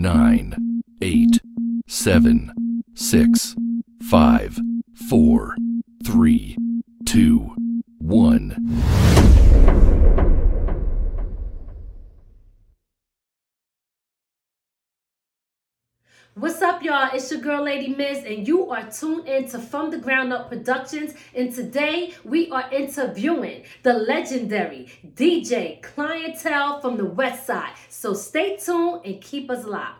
nine, eight, seven, six, five, four, three, two, one. What's up, y'all? It's your girl, Lady Miz, and you are tuned in to From the Ground Up Productions. And today we are interviewing the legendary DJ Clientele from the West Side. So stay tuned and keep us locked.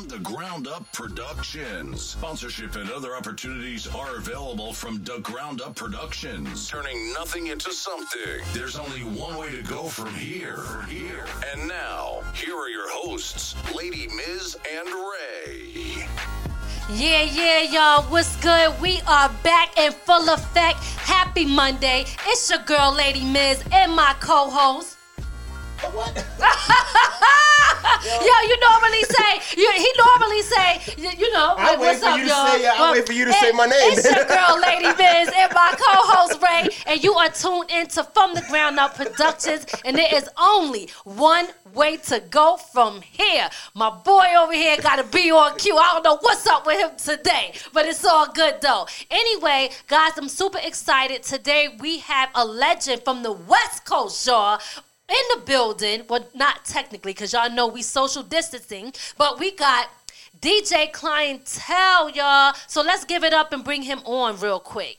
the Ground Up Productions. Sponsorship and other opportunities are available from the Ground Up Productions. Turning nothing into something. There's only one way to go from here. From here. And now, here are your hosts, Lady Miz and Ray. Yeah, yeah, y'all. What's good? We are back in full effect. Happy Monday. It's your girl, Lady Miz, and my co host. What? Yo, you normally say, you, he normally say, you, you know, I like, what's for up, you to y'all? say- uh, I Well, wait for you to say my name. It's your girl, Lady Biz, and my co-host Ray, and you are tuned into From the Ground Up Productions, and there is only one way to go from here. My boy over here got to be on cue. I don't know what's up with him today, but it's all good though. Anyway, guys, I'm super excited. Today we have a legend from the West Coast, y'all in the building. Well, not technically, because y'all know we social distancing, but we got DJ Clientele, y'all. So let's give it up and bring him on real quick.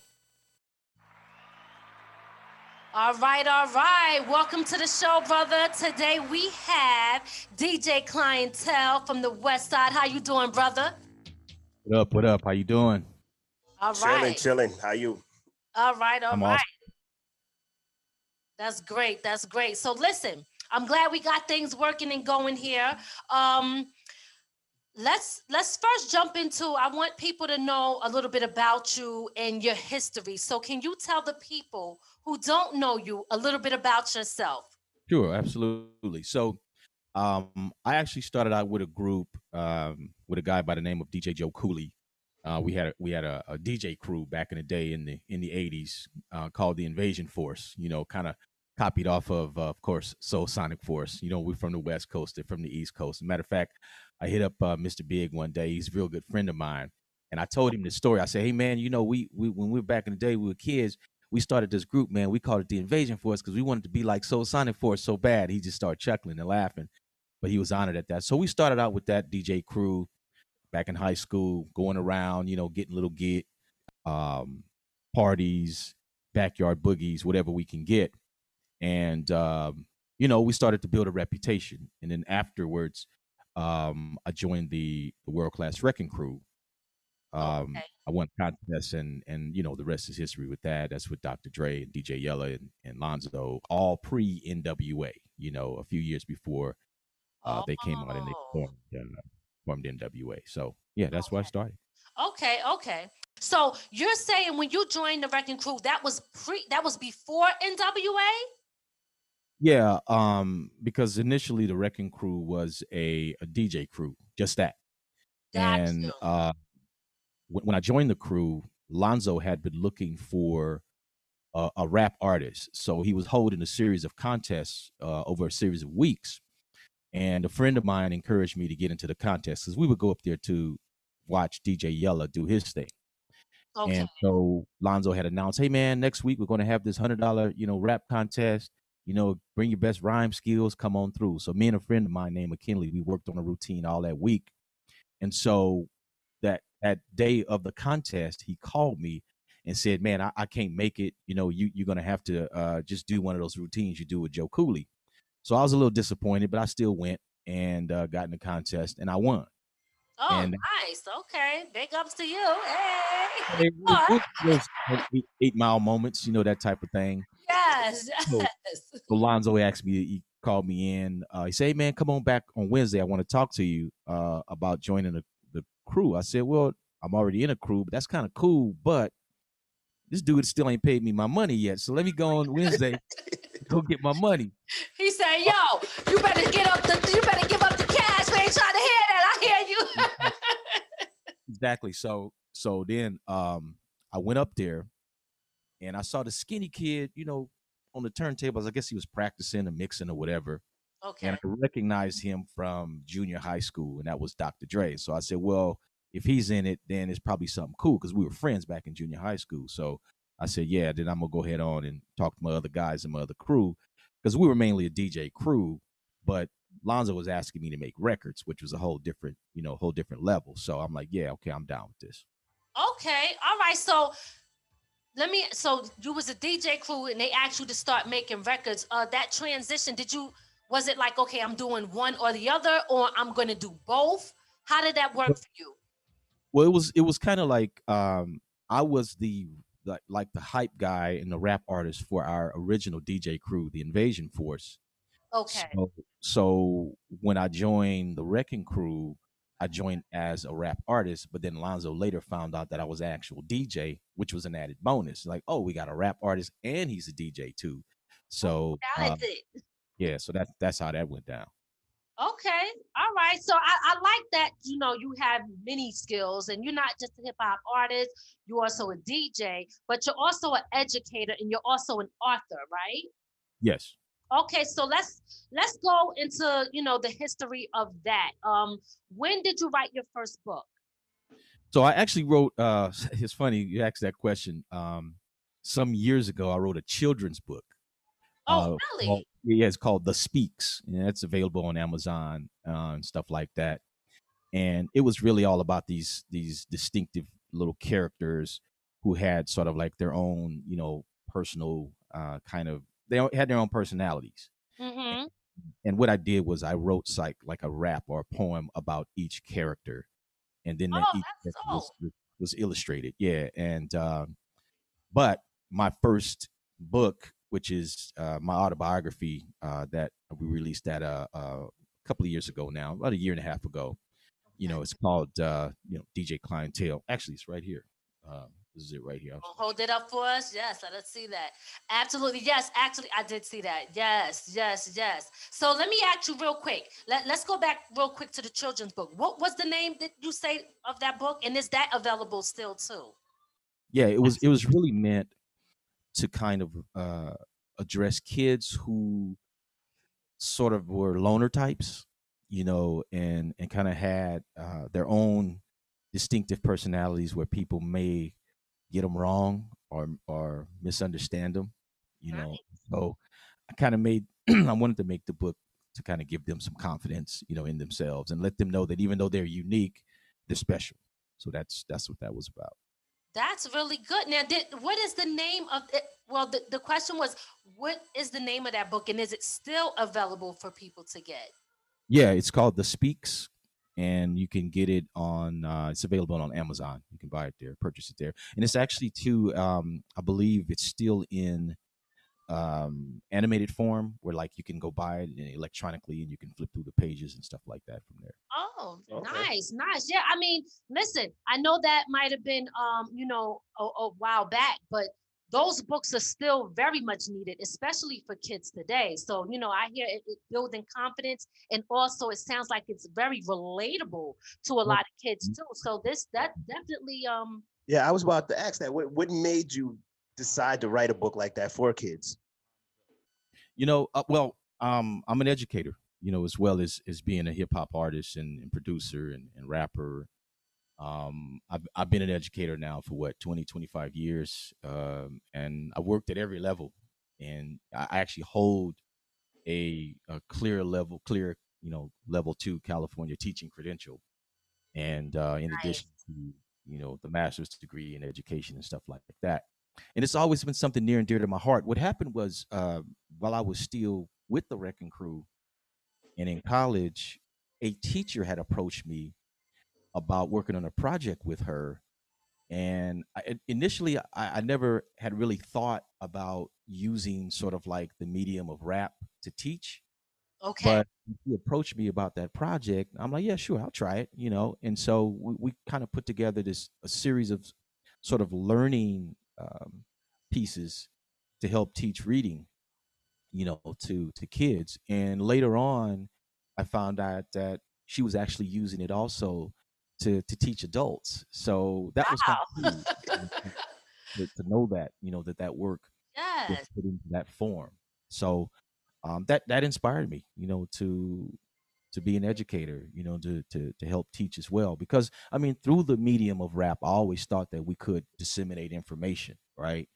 All right, all right. Welcome to the show, brother. Today we have DJ Clientele from the West Side. How you doing, brother? What up? What up? How you doing? All right. Chilling, chilling. How you? All right, all I'm right. That's great. That's great. So listen, I'm glad we got things working and going here. Um let's let's first jump into I want people to know a little bit about you and your history. So can you tell the people who don't know you a little bit about yourself? Sure, absolutely. So, um, I actually started out with a group um, with a guy by the name of DJ Joe Cooley. Uh, we had a, we had a, a DJ crew back in the day in the in the '80s uh, called the Invasion Force. You know, kind of copied off of, uh, of course, Soulsonic Force. You know, we're from the West Coast, they're from the East Coast. Matter of fact, I hit up uh, Mr. Biggs one day. He's a real good friend of mine, and I told him the story. I said, "Hey, man, you know, we we when we were back in the day, we were kids." we started this group, man. We called it the Invasion Force because we wanted to be like Soulsonic Force so bad. He just started chuckling and laughing, but he was honored at that. So we started out with that DJ crew back in high school, going around, you know, getting little get um, parties, backyard boogies, whatever we can get, and um, you know, we started to build a reputation. And then afterwards, um, I joined the, the World Class Wrecking Crew. Um, Okay. I won contests and and you know the rest is history with that. That's with Dr. Dre and DJ Yella and, and Lonzo, all pre NWA. You know, a few years before uh, they came out and they Oh. formed uh, formed NWA. So yeah, that's where I started. Okay, okay. So you're saying when you joined the Wrecking Crew, that was pre that was before NWA? Yeah, um, because initially the Wrecking Crew was a, a DJ crew, just that. Got and uh, when, when I joined the crew, Lonzo had been looking for a, a rap artist, so he was holding a series of contests uh, over a series of weeks. And a friend of mine encouraged me to get into the contest because we would go up there to watch DJ Yella do his thing. Okay. And so Lonzo had announced, "Hey man, next week we're going to have this hundred dollar, you know, rap contest. You know, bring your best rhyme skills, come on through." So me and a friend of mine named McKinley, we worked on a routine all that week. And so that that day of the contest, he called me and said, "Man, I, I can't make it. You know, you you're going to have to uh, just do one of those routines you do with Joe Cooley." So I was a little disappointed, but I still went and uh, got in the contest and I won. oh, and- nice. Okay. Big ups to you. Hey. It was- it was those eight, eight mile moments, you know, that type of thing. Yes. So- Yes. So Lonzo asked me he called me in. Uh, he said, "Hey man, come on back on Wednesday. I want to talk to you uh, about joining the, the crew." I said, "Well, I'm already in a crew, but that's kind of cool. But this dude still ain't paid me my money yet. So let me go on Wednesday, go get my money." He said, "Yo, you better get up the, you better give up the cash. We ain't trying to hear that. I hear you." exactly. So so then um I went up there and I saw the skinny kid, you know, on the turntables. I guess he was practicing or mixing or whatever. Okay. And I recognized him from junior high school, and that was Dr. Dre. So I said, well, if he's in it, then it's probably something cool because we were friends back in junior high school. So I said, yeah, then I'm gonna go ahead on and talk to my other guys and my other crew because we were mainly a DJ crew, but Lonzo was asking me to make records, which was a whole different, you know, whole different level. So I'm like, yeah, okay, I'm down with this. Okay. All right. So let me so you was a DJ crew and they asked you to start making records. Uh that transition, did you was it like okay, I'm doing one or the other, or I'm gonna do both? How did that work for you? Well, it was it was kind of like um I was the like like the hype guy and the rap artist for our original DJ crew, the Invasion Force. Okay. So, so when I joined the Wrecking Crew, I joined as a rap artist, but then Lonzo later found out that I was an actual DJ, which was an added bonus. Like, oh, we got a rap artist and he's a DJ too. So uh, yeah, so that that's how that went down. Okay. All right. So I, I like that, you know, you have many skills and you're not just a hip hop artist, you're also a DJ, but you're also an educator and you're also an author, right? Yes. Okay, so let's let's go into, you know, the history of that. Um when did you write your first book? So I actually wrote. Uh, it's funny you asked that question. Um, some years ago, I wrote a children's book. Oh, uh, really? called- yeah, it's called The Speaks, and it's available on Amazon uh, and stuff like that. And it was really all about these these distinctive little characters who had sort of like their own, you know, personal uh, kind of. They had their own personalities. Mm-hmm. And what I did was I wrote like like a rap or a poem about each character, and then that Oh, each character was, was illustrated. Yeah, and um, but my first book, which is uh, my autobiography uh, that we released that uh, uh, a couple of years ago now, about a year and a half ago. You know, it's called uh, you know DJ Clientele. Actually, it's right here. Uh, this is it right here. Hold it up for us. Yes, let us see that. Absolutely. Yes, actually, I did see that. Yes, yes, yes. So let me ask you real quick. Let, let's go back real quick to the children's book. What was the name that you say of that book? And is that available still too? yeah it was it was really meant to kind of uh address kids who sort of were loner types you know and and kind of had uh their own distinctive personalities where people may get them wrong or or misunderstand them you know so i kind of made i wanted to make the book to kind of give them some confidence you know in themselves and let them know that even though they're unique they're special so that's that's what that was about That's really good. Now, did, what is the name of it? Well, the, the question was, what is the name of that book? And is it still available for people to get? Yeah, it's called The Speaks, and you can get it on. Uh, it's available on Amazon. You can buy it there, purchase it there, and it's actually too. Um, I believe it's still in um, animated form, where like you can go buy it electronically and you can flip through the pages and stuff like that from there. Oh, Okay. nice, nice. Yeah, I mean, listen, I know that might have been, um, you know, a, a while back, but those books are still very much needed, especially for kids today. So, you know, I hear it, it building confidence, and also it sounds like it's very relatable to a lot of kids too. So this that definitely, um, Yeah, I was about to ask that. What what made you decide to write a book like that for kids? You know, uh, well, um, I'm an educator, you know, as well as as being a hip hop artist and, and producer and, and rapper. Um, I've I've been an educator now for what 20, 25 years, um, and I worked at every level, and I actually hold a, a clear level, clear you know level two California teaching credential, and uh, in addition to you know the master's degree in education and stuff like that. And it's always been something near and dear to my heart. What happened was uh, while I was still with the Wrecking Crew and in college, a teacher had approached me about working on a project with her. And I, initially, I, I never had really thought about using sort of like the medium of rap to teach. Okay. But he approached me about that project. I'm like, yeah, sure, I'll try it, you know. And so we, we kind of put together this a series of sort of learning um, pieces to help teach reading, you know, to to kids. And later on, I found out that she was actually using it also to to teach adults. So that was kind of cool to, to know that, you know, that that work was yes. put into that form. So um, that that inspired me, you know, to to be an educator, you know, to to to help teach as well. Because I mean, through the medium of rap, I always thought that we could disseminate information, right?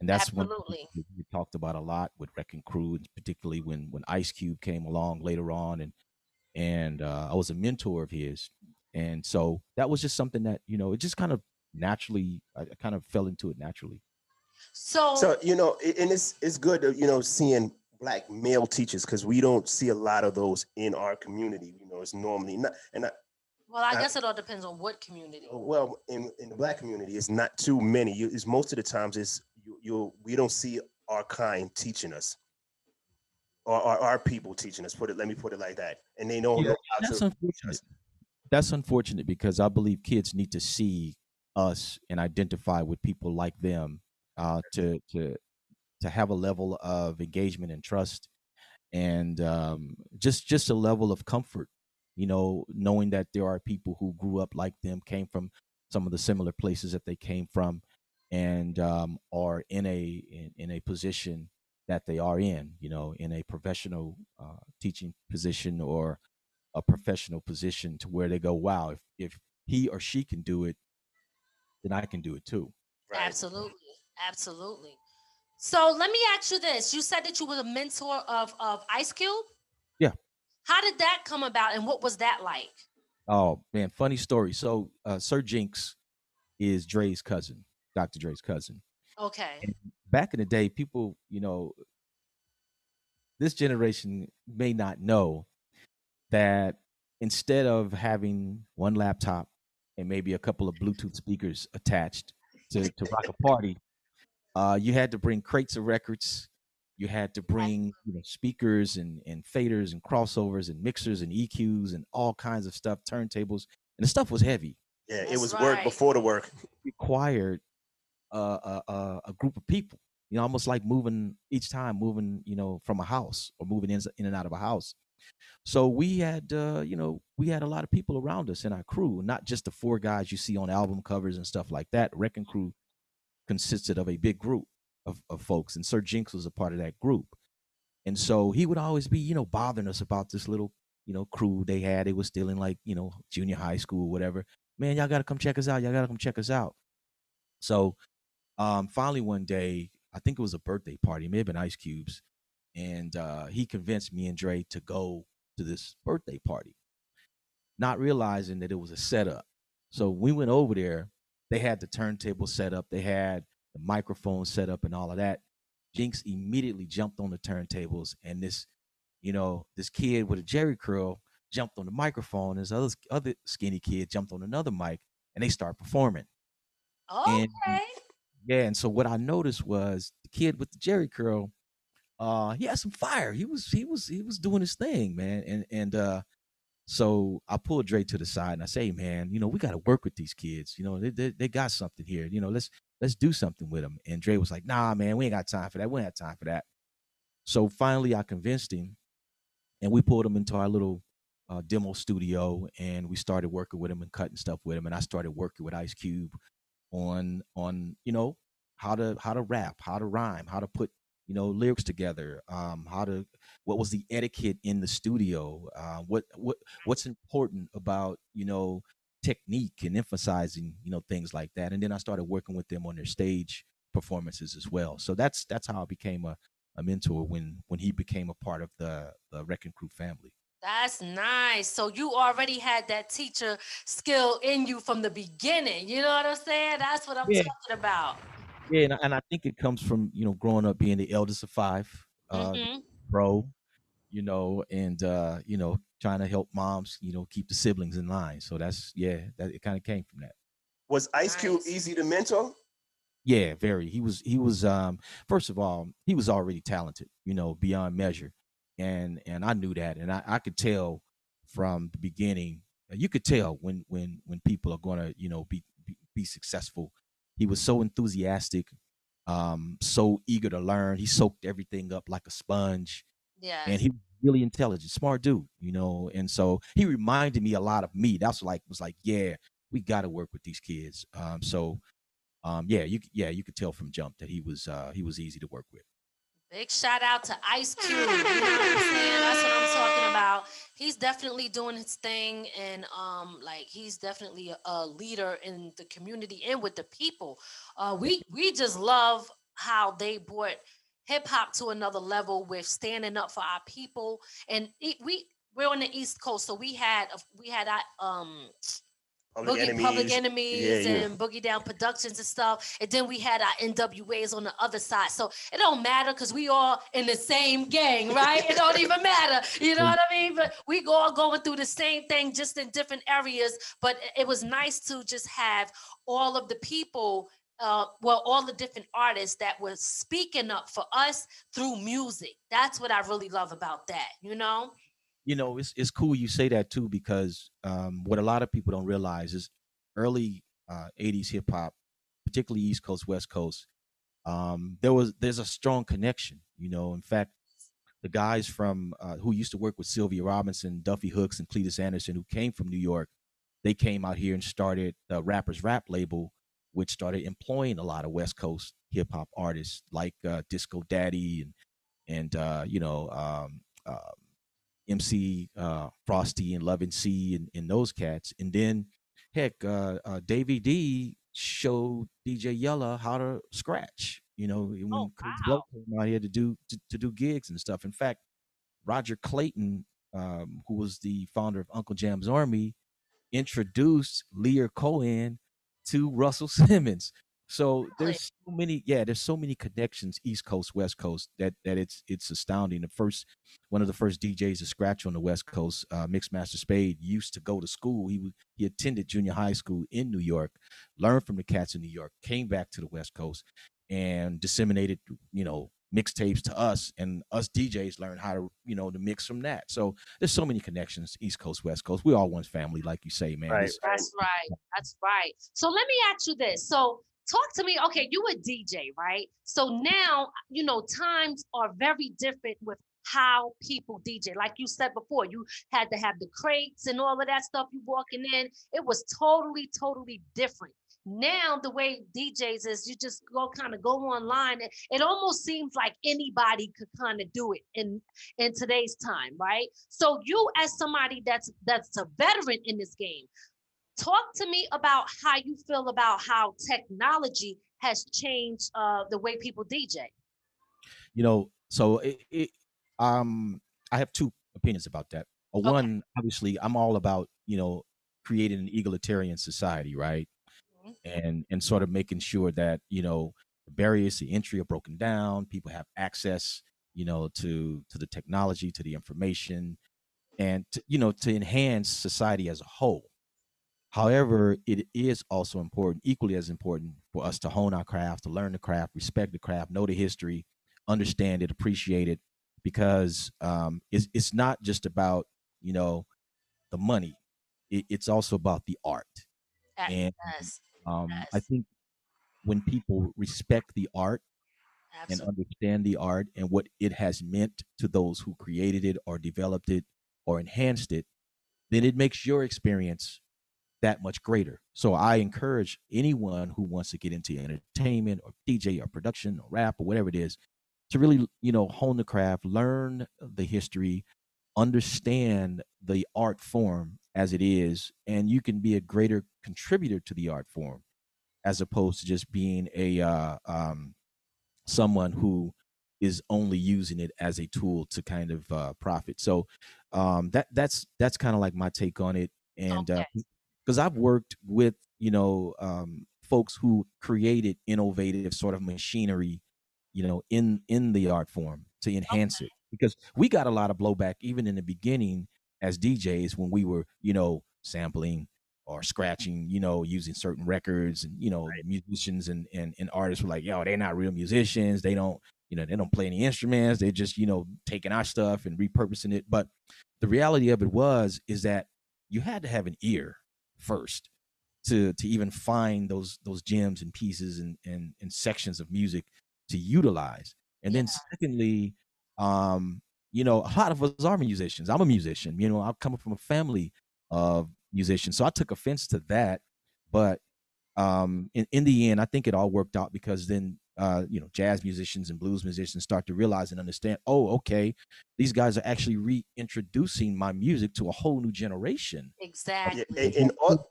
And that's one thing Absolutely. that we talked about a lot with Wrecking Crew, and particularly when when Ice Cube came along later on, and and uh, I was a mentor of his, and so that was just something that you know it just kind of naturally, I, I kind of fell into it naturally. So, So you know, and it's it's good you know seeing black male teachers because we don't see a lot of those in our community. You know, it's normally not, and I, well, I I- guess it all depends on what community. Oh, well, in in the black community, it's not too many. You, it's most of the times it's you, you we don't see our kind teaching us, or, or our people teaching us. Put it, let me put it like that, and they don't Yeah, know how That's to. unfortunate. That's unfortunate because I believe kids need to see us and identify with people like them uh, to to to have a level of engagement and trust and um, just just a level of comfort. You know, knowing that there are people who grew up like them, came from some of the similar places that they came from, and um, are in a in, in a position that they are in. You know, in a professional uh, teaching position or a professional position to where they go, wow, if, if he or she can do it, then I can do it too. Right. Absolutely. Absolutely. So let me ask you this. You said that you were a mentor of, of Ice Cube? Yeah. How did that come about and what was that like? Oh man, funny story. So uh, Sir Jinx is Dre's cousin, Dr. Dre's cousin. Okay. Back in the day, people, you know, this generation may not know that instead of having one laptop and maybe a couple of Bluetooth speakers attached to, to rock a party, uh, you had to bring crates of records. You had to bring you know, speakers and, and faders and crossovers and mixers and EQs and all kinds of stuff, turntables, and the stuff was heavy. Yeah, it That's was work before the work. Required uh, a, a a group of people, you know, almost like moving each time, moving you know from a house or moving in in and out of a house. So we had, uh, you know, we had a lot of people around us in our crew, not just the four guys you see on album covers and stuff like that. Wrecking Crew consisted of a big group of, of folks, and Sir Jinx was a part of that group. And so he would always be, you know, bothering us about this little, you know, crew they had. They was still in like, you know, junior high school, whatever. Man, y'all gotta come check us out. Y'all gotta come check us out. So um finally one day, I think it was a birthday party, it may have been Ice Cubes, and uh he convinced me and Dre to go to this birthday party, not realizing that it was a setup. So we went over there, they had the turntable set up, they had the microphone set up and all of that. Jinx immediately jumped on the turntables and this, you know, this kid with a Jheri curl jumped on the microphone. This other other skinny kid jumped on another mic and they start performing. Okay. And- Yeah, and so what I noticed was the kid with the Jheri curl, uh, he had some fire. He was he was he was doing his thing, man. And and uh so I pulled Dre to the side and I say, man, you know, we gotta work with these kids. You know, they they, they got something here. You know, let's let's do something with them. And Dre was like, nah, man, we ain't got time for that. We ain't got time for that. So finally I convinced him and we pulled him into our little uh, demo studio and we started working with him and cutting stuff with him and I started working with Ice Cube on on you know how to how to rap how to rhyme how to put you know lyrics together um how to what was the etiquette in the studio uh what what what's important about you know technique and emphasizing you know things like that and then i started working with them on their stage performances as well so that's that's how i became a, a mentor when when he became a part of the the wrecking crew family That's nice. So you already had that teacher skill in you from the beginning. You know what I'm saying? That's what I'm Yeah. talking about. Yeah and, I- and i think it comes from you know growing up being the eldest of five uh Mhm. bro, you know, and uh, you know, trying to help moms, you know, keep the siblings in line. So that's yeah, that it kind of came from that. Was Ice Cube Nice. easy to mentor? Yeah, very. He was he was um first of all, he was already talented, you know, beyond measure. and and I knew that, and I, I could tell from the beginning. You could tell when when when people are going to you know be, be be successful. He was so enthusiastic, um, so eager to learn. He soaked everything up like a sponge, Yeah. and he was really intelligent, smart dude, you know. And so he reminded me a lot of me. That's like was like, yeah, we got to work with these kids. Um, so um, yeah, you yeah you could tell from jump that he was uh, he was easy to work with. Big shout out to Ice Cube. You know what I'm saying? That's what I'm talking about. He's definitely doing his thing, and um, like he's definitely a, a leader in the community and with the people. Uh, we we just love how they brought hip hop to another level with standing up for our people, and it, we we're on the East Coast, so we had we had our um Public Boogie, enemies. Public Enemies Yeah, yeah. and Boogie Down Productions and stuff. And then we had our NWAs on the other side. So it don't matter because we all in the same gang, right? it don't even matter. You know what I mean? But we all going through the same thing, just in different areas. But it- it was nice to just have all of the people. Uh, well, all the different artists that were speaking up for us through music. That's what I really love about that, you know? You know it's it's cool you say that too because um, what a lot of people don't realize is early uh, 80s hip hop particularly east coast west coast um, there was there's a strong connection you know in fact the guys from uh, who used to work with sylvia robinson duffy hooks and cletus anderson who came from new york they came out here and started the rappers rap label which started employing a lot of west coast hip hop artists like uh, disco daddy and and uh, you know um, uh, MC uh, Frosty and Love and C and, and those cats. And then, heck, uh, uh, Davey D showed DJ Yella how to scratch. You know, when Oh, wow. Came out here to do to, to do gigs and stuff. In fact, Roger Clayton, um, who was the founder of Uncle Jam's Army, introduced Lyor Cohen to Russell Simmons. So there's so many, yeah, there's so many connections, East Coast, West Coast, that that it's it's astounding. The first one of the first DJs to scratch on the West Coast, uh, Mixmaster Spade, used to go to school. He he attended junior high school in New York, learned from the cats in New York, came back to the West Coast, and disseminated, you know, mixtapes to us, and us DJs learned how to, you know, to mix from that. So there's so many connections, East Coast, West Coast. We all one family, like you say, man. Right. That's right. That's right. So let me ask you this. So talk to me. Okay, you a DJ, right? So mm-hmm. now, you know, times are very different with how people DJ. Like you said before, you had to have the crates and all of that stuff you walking in. It was totally, totally different. Now the way DJs is, you just go kind of go online. It, it almost seems like anybody could kind of do it in in today's time, right? So you as somebody that's that's a veteran in this game, talk to me about how you feel about how technology has changed uh, the way people DJ. you know so it, it um i have two opinions about that Uh, Okay. one obviously i'm all about you know creating an egalitarian society right Mhm. and and sort of making sure that you know the barriers to entry are broken down people have access you know to to the technology to the information and to, you know to enhance society as a whole However, it is also important, equally as important, for us to hone our craft, to learn the craft, respect the craft, know the history, understand it, appreciate it, because um, it's it's not just about you know the money. It, it's also about the art, That- and um, I think when people respect the art and understand the art and what it has meant to those who created it or developed it or enhanced it, then it makes your experience that much greater. So I encourage anyone who wants to get into entertainment or DJ or production or rap or whatever it is to really, you know, hone the craft, learn the history, understand the art form as it is, and you can be a greater contributor to the art form as opposed to just being a uh, um, someone who is only using it as a tool to kind of uh, profit. So um, that that's that's kind of like my take on it, and Okay. Because I've worked with you know um, folks who created innovative sort of machinery, you know, in in the art form to enhance it. Because we got a lot of blowback even in the beginning as DJs when we were you know sampling or scratching, you know, using certain records and you know musicians and, and and artists were like, yo, they're not real musicians. They don't, you know, they don't play any instruments. They're just, you know, taking our stuff and repurposing it. But the reality of it was is that you had to have an ear first to to even find those those gems and pieces and and, and sections of music to utilize. And then secondly, um, you know, a lot of us are musicians. I'm a musician. You know, I'm coming from a family of musicians, so I took offense to that. But um, in in the end, I think it all worked out because then uh, you know, jazz musicians and blues musicians start to realize and understand, oh, okay, these guys are actually reintroducing my music to a whole new generation. Exactly. Yeah, and, and all,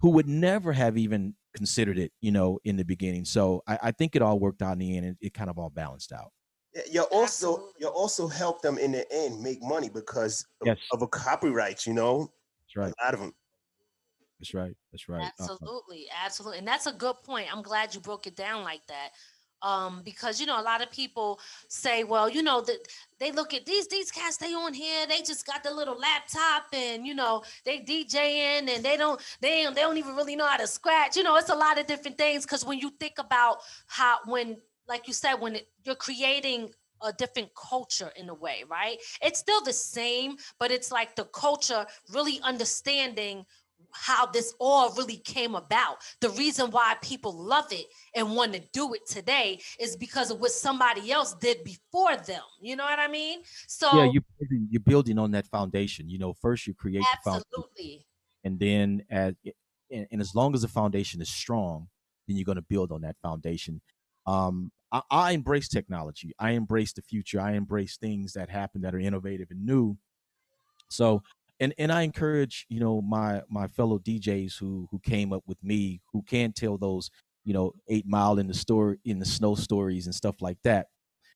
who would never have even considered it, you know, in the beginning. So I, I think it all worked out in the end and it kind of all balanced out. Yeah, you also Absolutely. you also help them in the end make money because of, of a copyright. You know, That's right. a lot of them. That's right. That's right. Uh, Absolutely, absolutely, and that's a good point. I'm glad you broke it down like that, um, because you know a lot of people say, well, you know that they look at these these cats they on here, they just got the little laptop and you know they DJing and they don't they they don't even really know how to scratch. You know, it's a lot of different things because when you think about how when like you said when it, you're creating a different culture in a way, right? It's still the same, but it's like the culture really understanding how this all really came about. The reason why people love it and want to do it today is because of what somebody else did before them. You know what I mean? So yeah, you you're building on that foundation. You know, first you create the foundation, absolutely. and then as and, and as long as the foundation is strong, then you're going to build on that foundation. Um, I, I embrace technology. I embrace the future. I embrace things that happen that are innovative and new. So, and and I encourage you know my my fellow DJs who who came up with me who can tell those you know eight mile in the store in the snow stories and stuff like that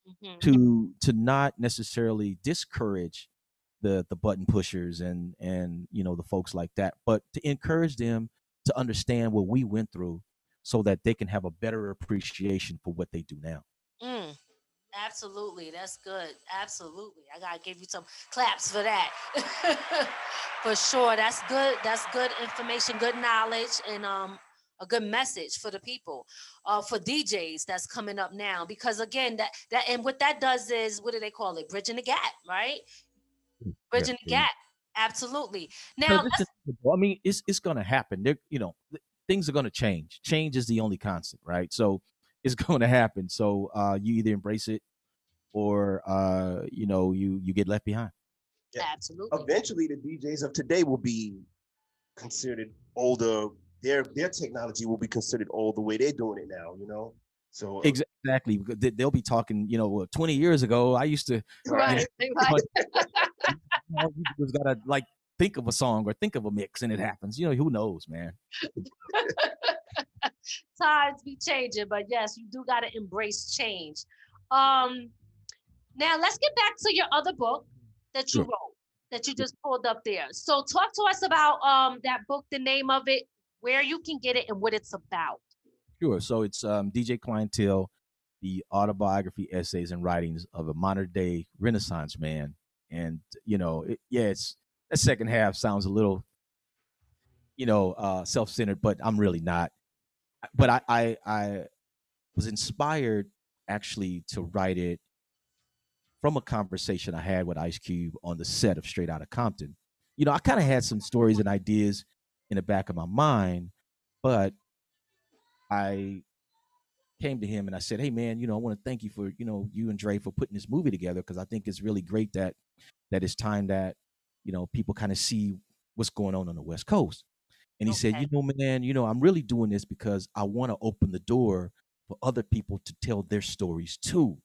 Mhm. to to not necessarily discourage the the button pushers and and you know the folks like that but to encourage them to understand what we went through so that they can have a better appreciation for what they do now Mm, absolutely. That's good. Absolutely. I gotta give you some claps for that. for sure. That's good. That's good information, good knowledge, and um a good message for the people, uh, for DJs that's coming up now. Because again, that that and what that does is what do they call it? Bridging the gap, right? Bridging the yeah. gap. Absolutely. Now, Because let's- it's inevitable. i mean it's it's going to happen They're, you know th- things are going to change change is the only constant right so it's going to happen so uh you either embrace it or uh you know you you get left behind Yeah. absolutely. Eventually, the DJs of today will be considered older. Their their technology will be considered old the way they're doing it now. You know, so uh, exactly because they- they'll be talking you know 20 years ago i used to Right. right. you know, you just gotta like think of a song or think of a mix and it happens. You know, who knows, man? times be changing, but yes, you do got to embrace change. Um, now let's get back to your other book that you Sure. wrote that you just pulled up there. So talk to us about um that book, the name of it, where you can get it, and what it's about. Sure. So it's um, DJ Clientele, the autobiography, essays, and writings of a modern day Renaissance man. And you know, it, yeah, it's that second half sounds a little, you know, uh, self centered, but I'm really not. But I, I, I was inspired actually to write it from a conversation I had with Ice Cube on the set of Straight Outta Compton. You know, I kind of had some stories and ideas in the back of my mind, but I came to him and I said, "Hey, man, you know, I want to thank you for you know you and Dre for putting this movie together because I think it's really great that that it's time that you know people kind of see what's going on on the West Coast." And he said, "You know, man, you know, I'm really doing this because I want to open the door for other people to tell their stories too."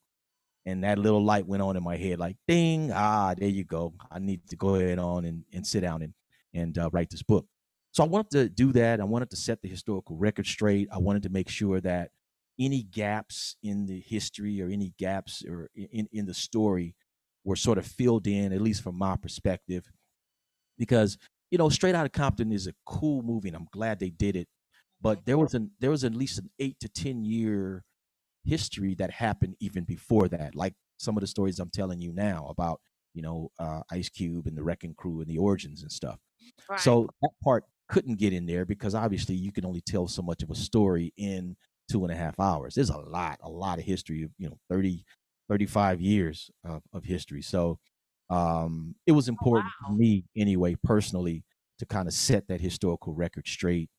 And that little light went on in my head, like ding, ah, there you go. I need to go ahead on and, and sit down and and uh, write this book. So I wanted to do that. I wanted to set the historical record straight. I wanted to make sure that any gaps in the history or any gaps or in, in the story were sort of filled in, at least from my perspective. Because, you know, Straight Outta Compton is a cool movie and I'm glad they did it. But there was an there was at least an eight to ten year history that happened even before that. Like some of the stories I'm telling you now about, you know, uh, Ice Cube and the Wrecking Crew and the origins and stuff. Right. So that part couldn't get in there because obviously you can only tell so much of a story in two and a half hours. There's a lot, a lot of history of, you know, 30, 35 years of, of history. So um, it was important wow. to me anyway, personally, to kind of set that historical record straight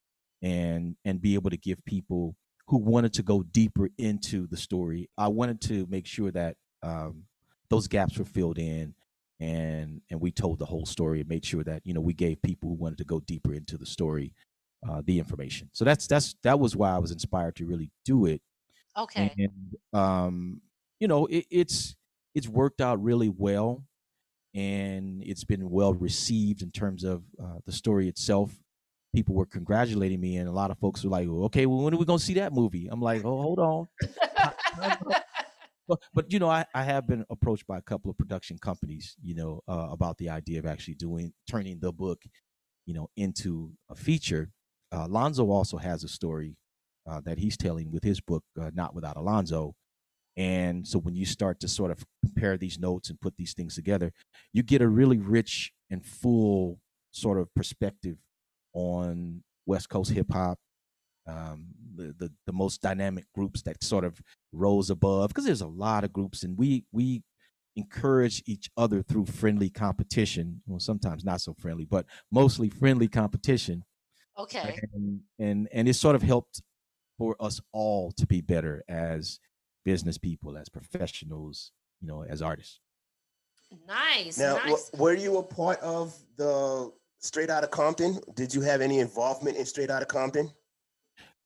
and and be able to give people who wanted to go deeper into the story. I wanted to make sure that um, those gaps were filled in and and we told the whole story and made sure that you know we gave people who wanted to go deeper into the story uh, the information. So that's that's that was why I was inspired to really do it. Okay. And um, you know, it, it's it's worked out really well, and it's been well received in terms of uh, the story itself. People were congratulating me, and a lot of folks were like, "Okay, well, when are we gonna see that movie?" I'm like, "Oh, hold on." but, but you know, I, I have been approached by a couple of production companies, you know, uh, about the idea of actually doing turning the book, you know, into a feature. Uh, Lonzo also has a story uh, that he's telling with his book, uh, Not Without Alonzo. And so when you start to sort of compare these notes and put these things together, you get a really rich and full sort of perspective on West Coast hip hop, um, the, the the most dynamic groups that sort of rose above because there's a lot of groups and we we encourage each other through friendly competition well sometimes not so friendly but mostly friendly competition Okay. and and and it sort of helped for us all to be better as business people as professionals you know as artists Nice. Now, nice. w- were you a part of the Straight Outta Compton? Did you have any involvement in Straight Outta Compton?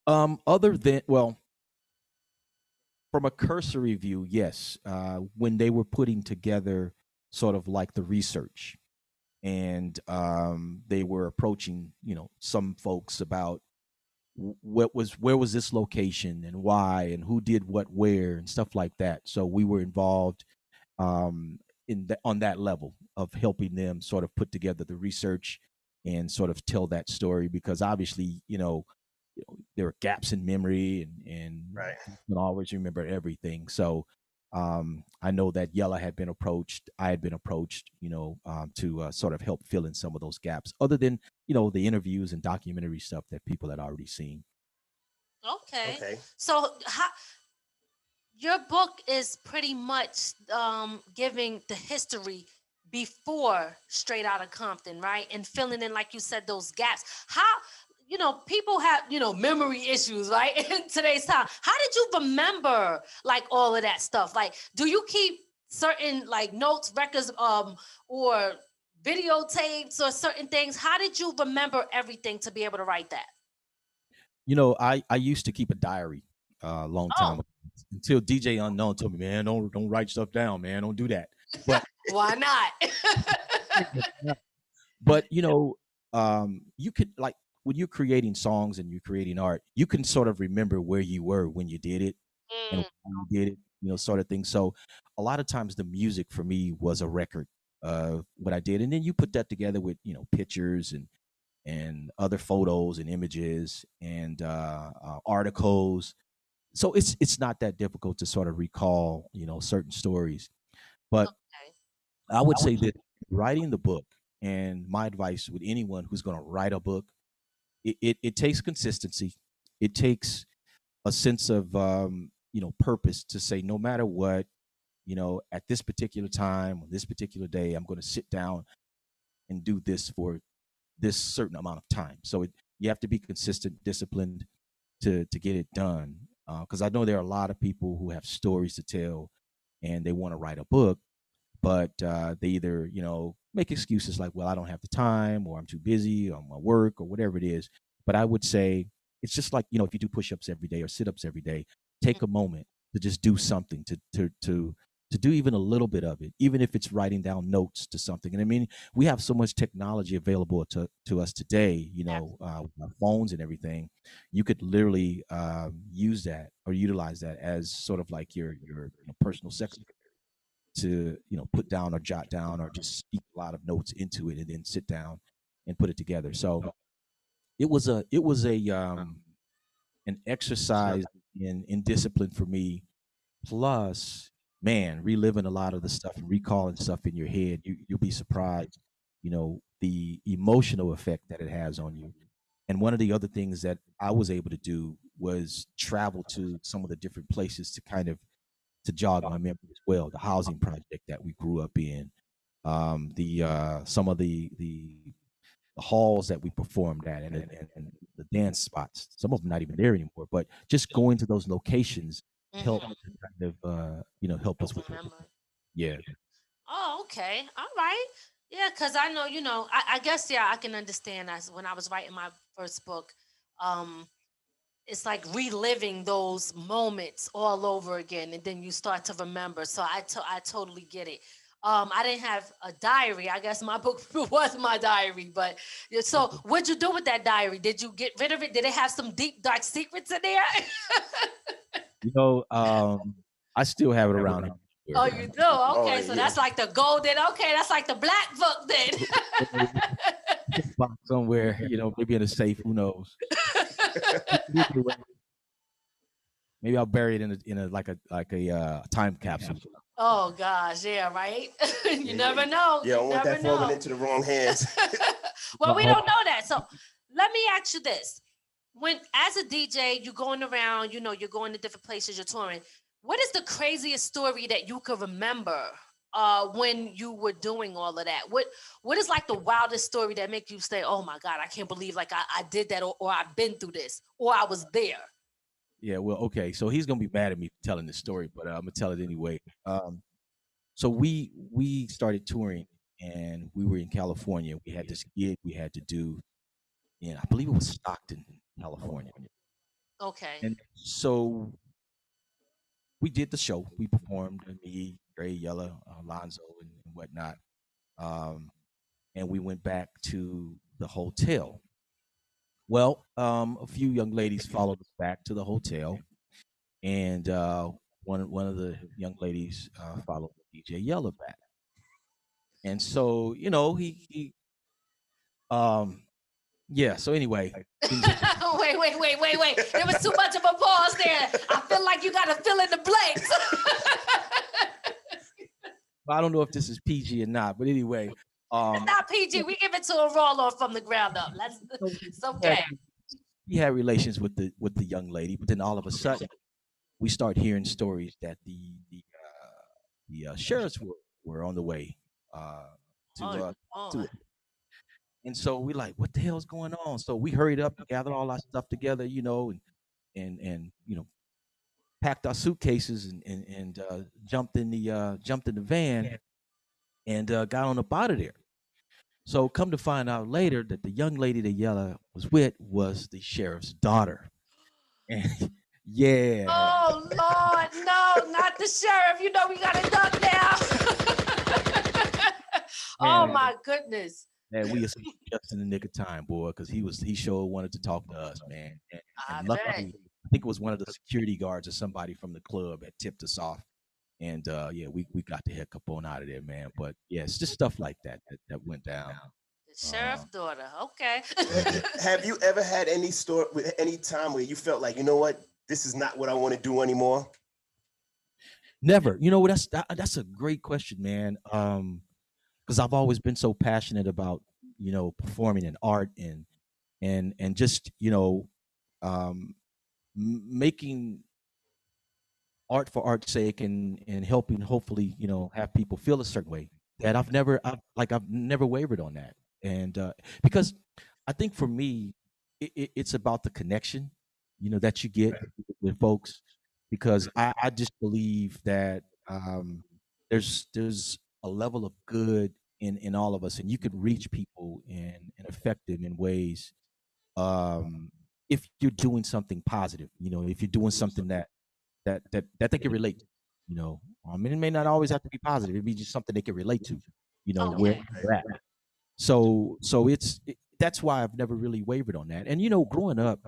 Um, other than well, from a cursory view, yes. Uh, when they were putting together sort of like the research, and um, they were approaching, you know, some folks about wh- what was where was this location and why and who did what where and stuff like that. So we were involved um, in the, on that level of helping them sort of put together the research and sort of tell that story because obviously, you know, you know, there are gaps in memory and and Right. you don't always remember everything. So um, I know that Yella had been approached. I had been approached, you know, um, to uh, sort of help fill in some of those gaps, other than you know the interviews and documentary stuff that people had already seen. Okay. Okay. So how your book is pretty much um, giving the history before Straight Outta Compton, right? And filling in, like you said, those gaps. How you know people have you know memory issues, right? In today's time, how did you remember like all of that stuff? Like, do you keep certain like notes, records, um, or videotapes or certain things? How did you remember everything to be able to write that? You know, I I used to keep a diary uh, a long time Oh. ago, until DJ Unknown told me, man, don't don't write stuff down, man, don't do that. But Why not? but you know um you could like when you're creating songs and you're creating art you can sort of remember where you were when you did it and Mm, why you did it you know sort of thing so a lot of times the music for me was a record of what i did and then you put that together with you know pictures and and other photos and images and uh, uh articles so it's it's not that difficult to sort of recall you know certain stories but okay. I would say that writing the book, and my advice with anyone who's going to write a book, it, it, it takes consistency. It takes a sense of, um, you know, purpose to say, no matter what, you know, at this particular time, on this particular day, I'm going to sit down and do this for this certain amount of time. So it, you have to be consistent, disciplined to to get it done. Because I know there are a lot of people who have stories to tell, and they want to write a book, but uh, they either you know make excuses like, well, I don't have the time, or I'm too busy, or my work, or whatever it is. But I would say it's just like you know if you do push-ups every day or sit-ups every day, take a moment to just do something to to to to do even a little bit of it, even if it's writing down notes to something. And I mean, we have so much technology available to to us today. You know, uh, phones and everything. You could literally um, use that or utilize that as sort of like your your you know, personal secretary to you know put down or jot down or just speak a lot of notes into it and then sit down and put it together. So it was a it was a um, an exercise in in discipline for me. Plus, man, reliving a lot of the stuff and recalling stuff in your head, you you'll be surprised. You know the emotional effect that it has on you. and one of the other things that I was able to do was travel to some of the different places to kind of to jog my memory as well. The housing project that we grew up in, um, the uh, some of the the the halls that we performed at, and, and, and the dance spots. Some of them not even there anymore, but just going to those locations help Mhm. kind of uh, you know help us with it. Remember. yeah. Oh, okay. All right. Yeah, because I know, you know, I, I guess, yeah, I can understand as when I was writing my first book, um, it's like reliving those moments all over again, and then you start to remember. So I, to- I totally get it. Um, I didn't have a diary. I guess my book was my diary. But so, what'd you do with that diary? Did you get rid of it? Did it have some deep, dark secrets in there? You know, um, I still have it around. here. oh, you do? Okay, so yeah. that's like the golden. Okay, that's like the black book then. somewhere, you know, maybe in a safe. Who knows? maybe I'll bury it in a in a like a like a uh, time capsule. Oh gosh, yeah, right. you Yeah, never know. Yeah, I you don't want never that falling into the wrong hands. well, we don't know that. So let me ask you this: When, as a DJ, you're going around, you know, you're going to different places, you're touring. What is the craziest story that you could remember uh, when you were doing all of that? What What is like the wildest story that make you say, "Oh my God, I can't believe like I, I did that," or, or I've been through this, or I was there? Yeah, well, okay. So he's gonna be mad at me for telling this story, but uh, I'm gonna tell it anyway. Um, so we we started touring, and we were in California. We had this gig we had to do, in I believe it was Stockton, California. Okay. And so we did the show. We performed, me, Dre, Yella, Alonzo, and, and whatnot. Um, and we went back to the hotel. Well, um, a few young ladies followed us back to the hotel, and uh, one one of the young ladies uh, followed DJ Yella back. And so, you know, he he, um, yeah. So anyway, wait, wait, wait, wait, wait. There was too much of a pause there. I feel like you got to fill in the blanks. I don't know if this is PG or not, but anyway, um, it's not PG. We give it to a roll off from the ground up. Let's, it's okay. he had relations with the with the young lady, but then all of a sudden, we start hearing stories that the the uh, the uh, sheriffs were, were on the way uh, to Oh, uh, oh. to it. And so we like, what the hell's going on? So we hurried up and gathered all our stuff together, you know, and and and you know, packed our suitcases and and, and uh, jumped in the uh, jumped in the van and uh, got on up out of there. So come to find out later that the young lady that Yella was with was the sheriff's daughter. And yeah. Oh Lord, no, not the sheriff. You know we got to duck now. oh my goodness. Man, we just in the nick of time, boy, because he was he sure wanted to talk to us, man. And, I and bet. luckily, I think it was one of the security guards or somebody from the club that tipped us off. And uh, yeah, we, we got the heck up on out of there, man. But yeah, it's just stuff like that that, that went down. The sheriff's daughter. Okay. Have you ever had any story with any time where you felt like, you know what, this is not what I want to do anymore? Never. You know, what? that's that, that's a great question, man. Um, because I've always been so passionate about you know performing in art and and and just you know um making art for art's sake and and helping hopefully you know have people feel a certain way that I've never I've like I've never wavered on that. And uh because I think for me it, it, it's about the connection you know that you get with folks because I, I just believe that um there's there's a level of good in in all of us and you can reach people and and affect them in ways um if you're doing something positive you know if you're doing something that that that that they can relate to you know i mean it may not always have to be positive it be just something they can relate to you know where they're at. So so it's it, that's why i've never really wavered on that. And you know growing up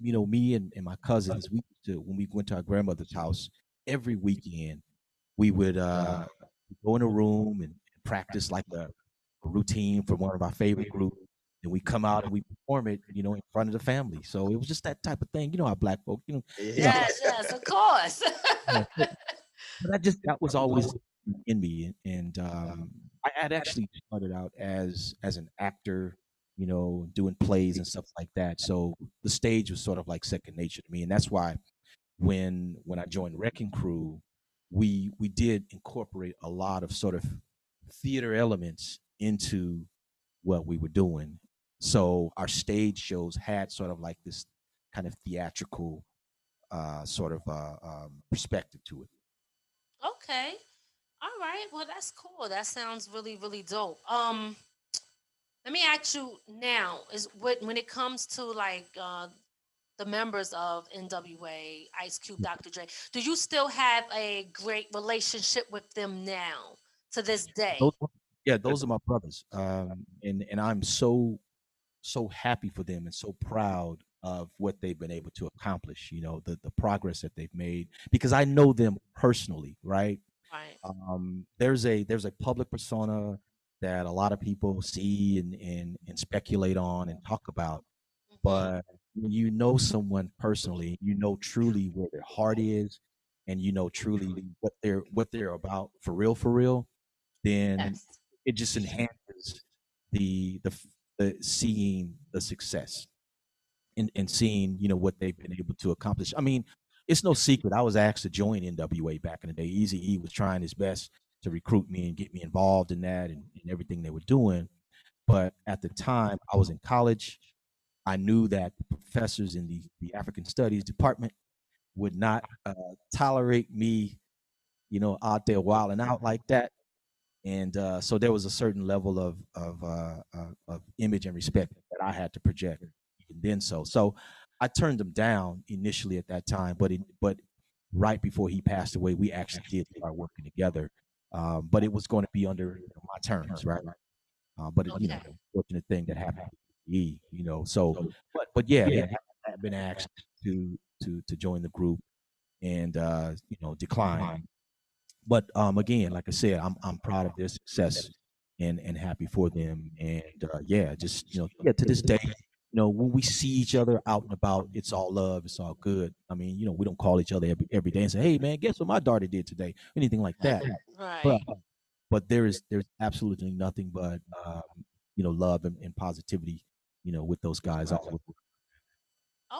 you know me and, and my cousins we used to when we went to our grandmother's house every weekend we would uh go in a room and practice like a, a routine for one of our favorite groups and we come out and we perform it you know in front of the family so it was just that type of thing you know our black folk you know yes, yes, of course. but I just that was always in me, and um, I had actually started out as as an actor you know, doing plays and stuff like that. So the stage was sort of like second nature to me, and that's why when when I joined Wreckin' Cru, we we did incorporate a lot of sort of theater elements into what we were doing. So our stage shows had sort of like this kind of theatrical uh, sort of uh, um, perspective to it. Okay. All right. Well, that's cool. That sounds really, really dope. Um, let me ask you now: Is what when it comes to like uh, the members of NWA, Ice Cube, Dr. Dre, do you still have a great relationship with them now to this day? Those, yeah, those are my brothers, um, and and I'm so so happy for them and so proud of what they've been able to accomplish. You know, the the progress that they've made because I know them personally, right? Right. Um, there's a there's a public persona that a lot of people see and and, and speculate on and talk about, Mhm. but when you know someone personally, you know truly where their heart is, and you know truly what they're what they're about for real, for real. Then Yes. it just enhances the the, the seeing the success and, and seeing you know what they've been able to accomplish. I mean, it's no secret. I was asked to join NWA back in the day. Easy E was trying his best to recruit me and get me involved in that and, and everything they were doing. But at the time, I was in college. I knew that the professors in the, the African Studies department would not uh, tolerate me, you know, out there wilding out like that and uh, so there was a certain level of of, uh, uh, of image and respect that I had to project then. So so I turned him down initially at that time, but it, but right before he passed away, we actually did start working together. Um, but it was going to be under my terms, right? Uh, but it, you know, fortunate thing that happened. You know, so but but yeah, yeah, I have been asked to to to join the group and uh, you know decline but um again like i said i'm i'm proud of their success and and happy for them and uh, yeah just you know yeah to this day you know when we see each other out and about it's all love it's all good i mean you know we don't call each other every, every day and say hey man guess what my daughter did today anything like that Right. but but there is there's absolutely nothing but um you know love and, and positivity you know with those guys all over.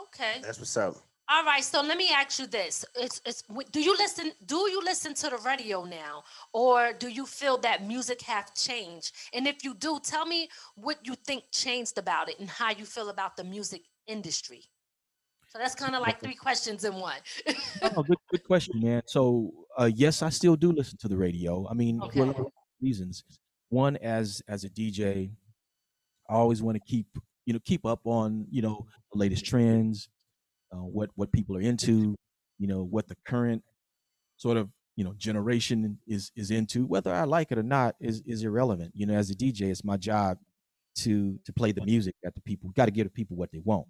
Okay. That's what's up. All right. So let me ask you this: It's it's. Do you listen? Do you listen to the radio now, or do you feel that music have changed? And if you do, tell me what you think changed about it and how you feel about the music industry. So that's kind of like three questions in one. Oh, good, good question, man. So, uh, yes, I still do listen to the radio. I mean, for a Okay. lot of reasons. One, as as a DJ, I always want to keep you know keep up on you know the latest trends, uh, what what people are into, you know what the current sort of you know generation is is into. Whether I like it or not is is irrelevant. You know, as a DJ, it's my job to to play the music that the people got to give the people what they want.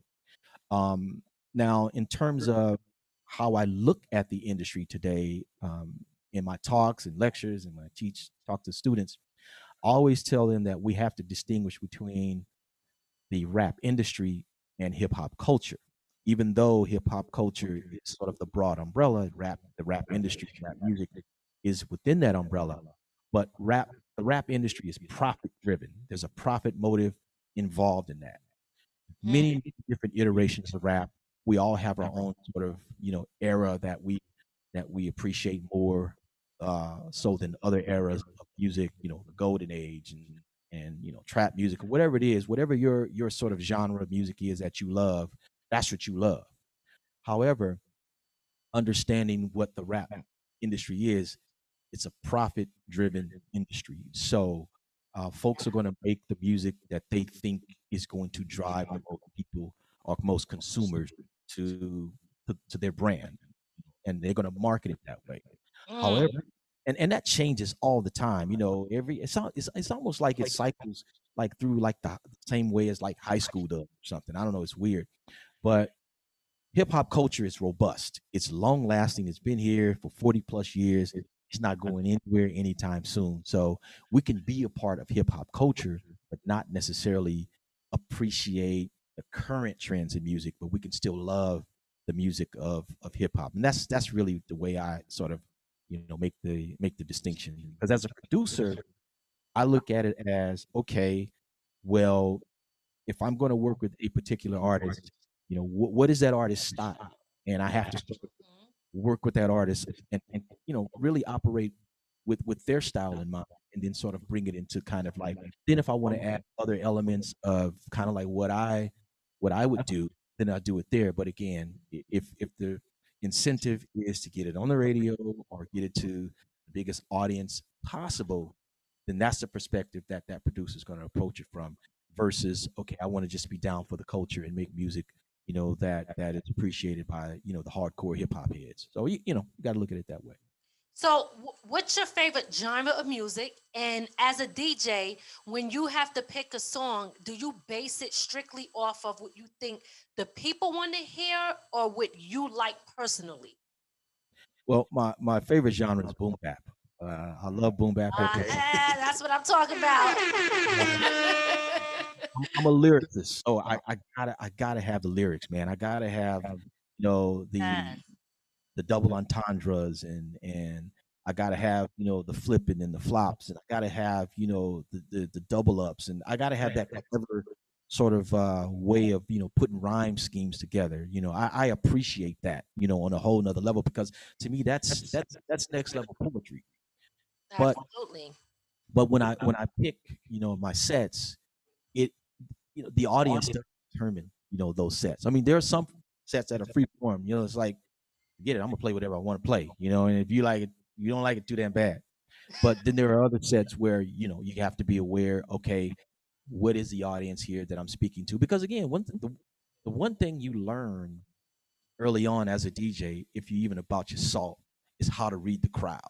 Um, now, in terms of how I look at the industry today, um, in my talks and lectures, and when I teach, talk to students, I always tell them that we have to distinguish between the rap industry and hip hop culture. Even though hip hop culture is sort of the broad umbrella, rap, the rap industry, rap music is within that umbrella. But rap, the rap industry is profit driven. There's a profit motive involved in that many different iterations of rap. We all have our own sort of you know era that we that we appreciate more uh, so than other eras of music. You know, the golden age and and you know trap music or whatever it is, whatever your your sort of genre of music is that you love, that's what you love. However, understanding what the rap industry is, it's a profit driven industry. So uh, folks are going to make the music that they think is going to drive the most people or most consumers to to, to their brand, and they're going to market it that way. Mm, However, and, and that changes all the time. You know, every it's it's, it's almost like it cycles like through like the same way as like high school does or something. I don't know. It's weird, but hip hop culture is robust. It's long lasting. It's been here for 40 plus years. It's not going anywhere anytime soon. So we can be a part of hip hop culture, mm-hmm. but not necessarily appreciate the current trends in music, but we can still love the music of of hip hop. And that's that's really the way I sort of, you know, make the make the distinction. Because as a producer, I look at it as okay, well, if I'm going to work with a particular artist, you know, wh- what is that artist's style? And I have to work with that artist and, and you know really operate with with their style in mind and then sort of bring it into kind of like then if i want to add other elements of kind of like what i what i would do then i'll do it there. But again if if the incentive is to get it on the radio or get it to the biggest audience possible then that's the perspective that that producer is going to approach it from versus okay i want to just be down for the culture and make music you know that that is appreciated by you know the hardcore hip hop heads so you, you know you got to look at it that way So, what's your favorite genre of music? And as a DJ, when you have to pick a song, do you base it strictly off of what you think the people want to hear or what you like personally? well my my favorite genre is boom bap uh, i love boom bap eh, that's what I'm talking about. I'm, a lyricist so I, I gotta i gotta have the lyrics man i gotta have you know the Yes. the double entendres and and I gotta have you know the flipping and the flops and I gotta have you know the the, the double ups and I gotta have that clever sort of uh, way of you know putting rhyme schemes together. You know I, I appreciate that you know on a whole nother level because to me that's that's that's next level poetry. But- Absolutely. But when I when I pick you know my sets, you know the audience does determine you know those sets. I mean there are some sets that are free form. You know it's like get it. I'm gonna play whatever I want to play. You know, and if you like it, you don't like it too damn bad. But then there are other sets where you know you have to be aware. Okay, what is the audience here that I'm speaking to? Because again, one th- the, the one thing you learn early on as a DJ, if you even about your salt, is how to read the crowd.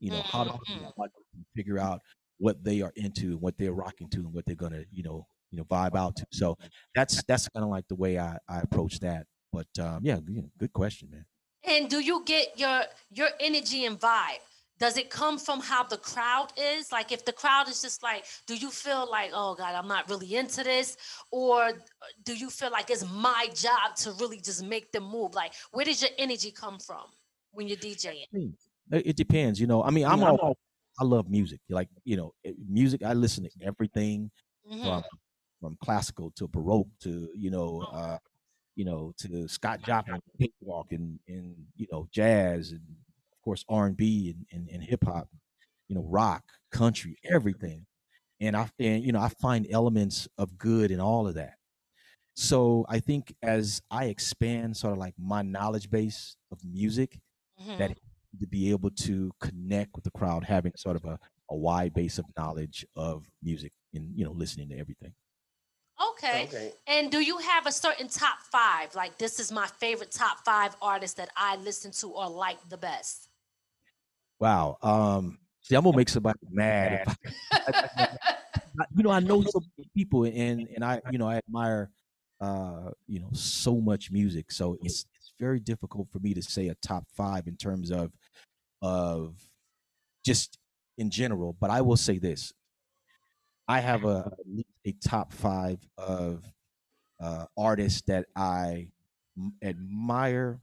You know, how to Mhm. how to figure out what they are into and what they're rocking to and what they're gonna you know you know vibe out to. So that's that's kind of like the way I, I approach that. But um, yeah, good, good question, man. And do you get your your energy and vibe? Does it come from how the crowd is? Like if the crowd is just like, do you feel like, oh God, I'm not really into this? Or do you feel like it's my job to really just make them move? Like where does your energy come from when you're DJing? It it depends, you know. I mean, I'm all I love music. Like you know, music. I listen to everything Mhm. from from classical to baroque to you know uh you know to Scott Joplin, walk and and you know jazz and of course R and B and, and, hip hop, you know rock, country, everything. And I and you know I find elements of good in all of that. So I think as I expand sort of like my knowledge base of music, Mhm. that to be able to connect with the crowd, having sort of a, a wide base of knowledge of music and you know listening to everything. Okay. Okay. And do you have a certain top five? Like this is my favorite top five artists that I listen to or like the best. Wow. Um, see, I'm gonna make somebody mad. If I, I- you know, I know so many people, and and I, you know, I admire, uh, you know, so much music. So it's it's very difficult for me to say a top five in terms of of just in general. But I will say this: I have a a top five of uh, artists that I m- admire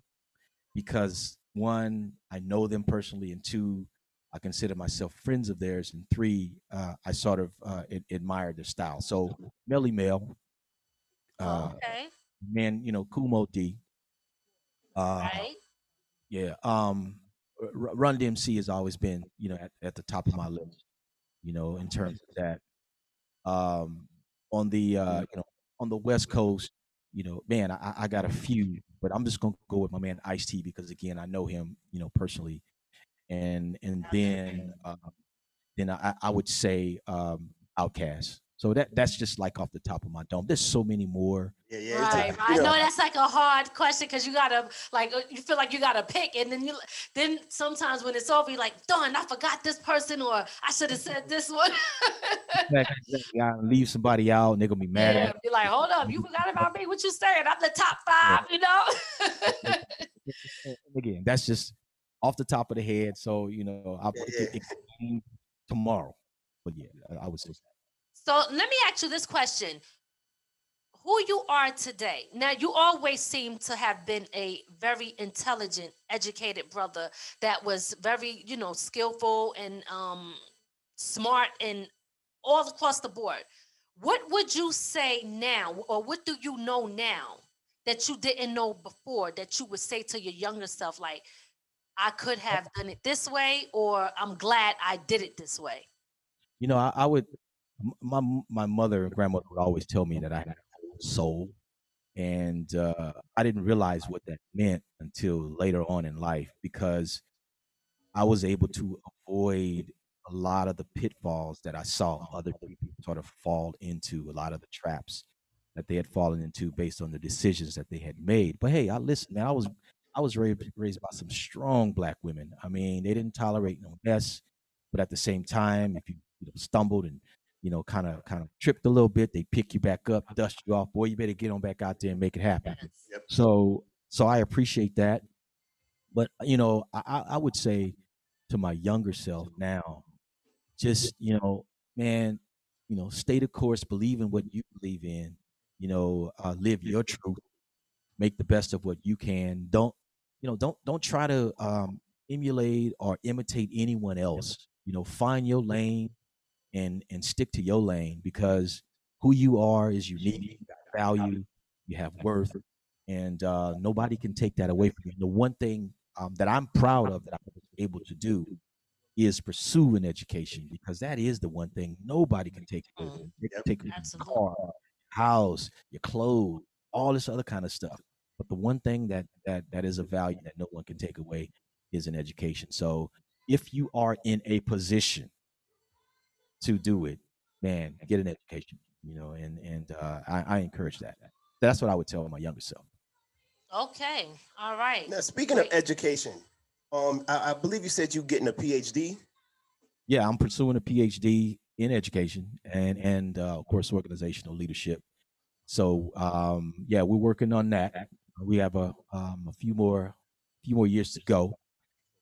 because one, I know them personally, and two, I consider myself friends of theirs, and three, uh, I sort of uh, ad- admire their style. So Melle Mel, uh, okay. man, you know Kool Moe Dee, uh, Right. yeah, um, R- Run DMC has always been, you know, at, at the top of my list, you know, in terms of that. Um, on the, uh, you know, on the West Coast, you know, man, I, I got a few, but I'm just gonna go with my man Ice T because again, I know him, you know, personally, and and then, uh, then I, I would say um, OutKast. So that that's just like off the top of my dome. There's so many more. Yeah, yeah. Right, like, I know, know that's like a hard question because you gotta like uh, you feel like you gotta pick, and then you then sometimes when it's over, you're like, done. I forgot this person, or I should have said this one. Yeah, leave somebody out, and they're gonna be mad yeah, at. be like, hold up, you forgot about me. What you saying? I'm the top five, you know. again, that's just off the top of the head. So you know, I Yeah, it, yeah. it tomorrow. But yeah, I, I would say that. So let me ask you this question. Who you are today. Now, you always seem to have been a very intelligent, educated brother that was very, you know, skillful and um, smart and all across the board. what would you say now, or what do you know now that you didn't know before that you would say to your younger self, like, I could have done it this way, or I'm glad I did it this way? You know, I, I would. My my mother and grandmother would always tell me that I had a soul, and uh, I didn't realize what that meant until later on in life because I was able to avoid a lot of the pitfalls that I saw other people sort of fall into, a lot of the traps that they had fallen into based on the decisions that they had made. But hey, I listen, man, I was I was raised raised by some strong black women. I mean, they didn't tolerate no mess, but at the same time, if you, you know, stumbled and you know, kind of kind of tripped a little bit, they pick you back up, dust you off. Boy, you better get on back out there and make it happen. Yep. So so I appreciate that. But you know, I, I would say to my younger self now, just you know, man, you know, stay the course, believe in what you believe in, you know, uh, live your truth, make the best of what you can. Don't you know, don't don't try to um, emulate or imitate anyone else. You know, find your lane and and stick to your lane because who you are is unique. You got value, you have worth, and uh, nobody can take that away from you. And The one thing um, that I'm proud of that I was able to do is pursue an education because that is the one thing nobody can take away. They can take your car, house, your clothes, all this other kind of stuff. But the one thing that that that is a value that no one can take away is an education. So if you are in a position to do it, man, get an education. You know, and and uh, I, I encourage that. That's what I would tell my younger self. Okay, all right. Now, speaking of education, um, I, I believe you said you're getting a PhD. Yeah, I'm pursuing a PhD in education and and uh, of course organizational leadership. So um, yeah, we're working on that. We have a um, a few more few more years to go,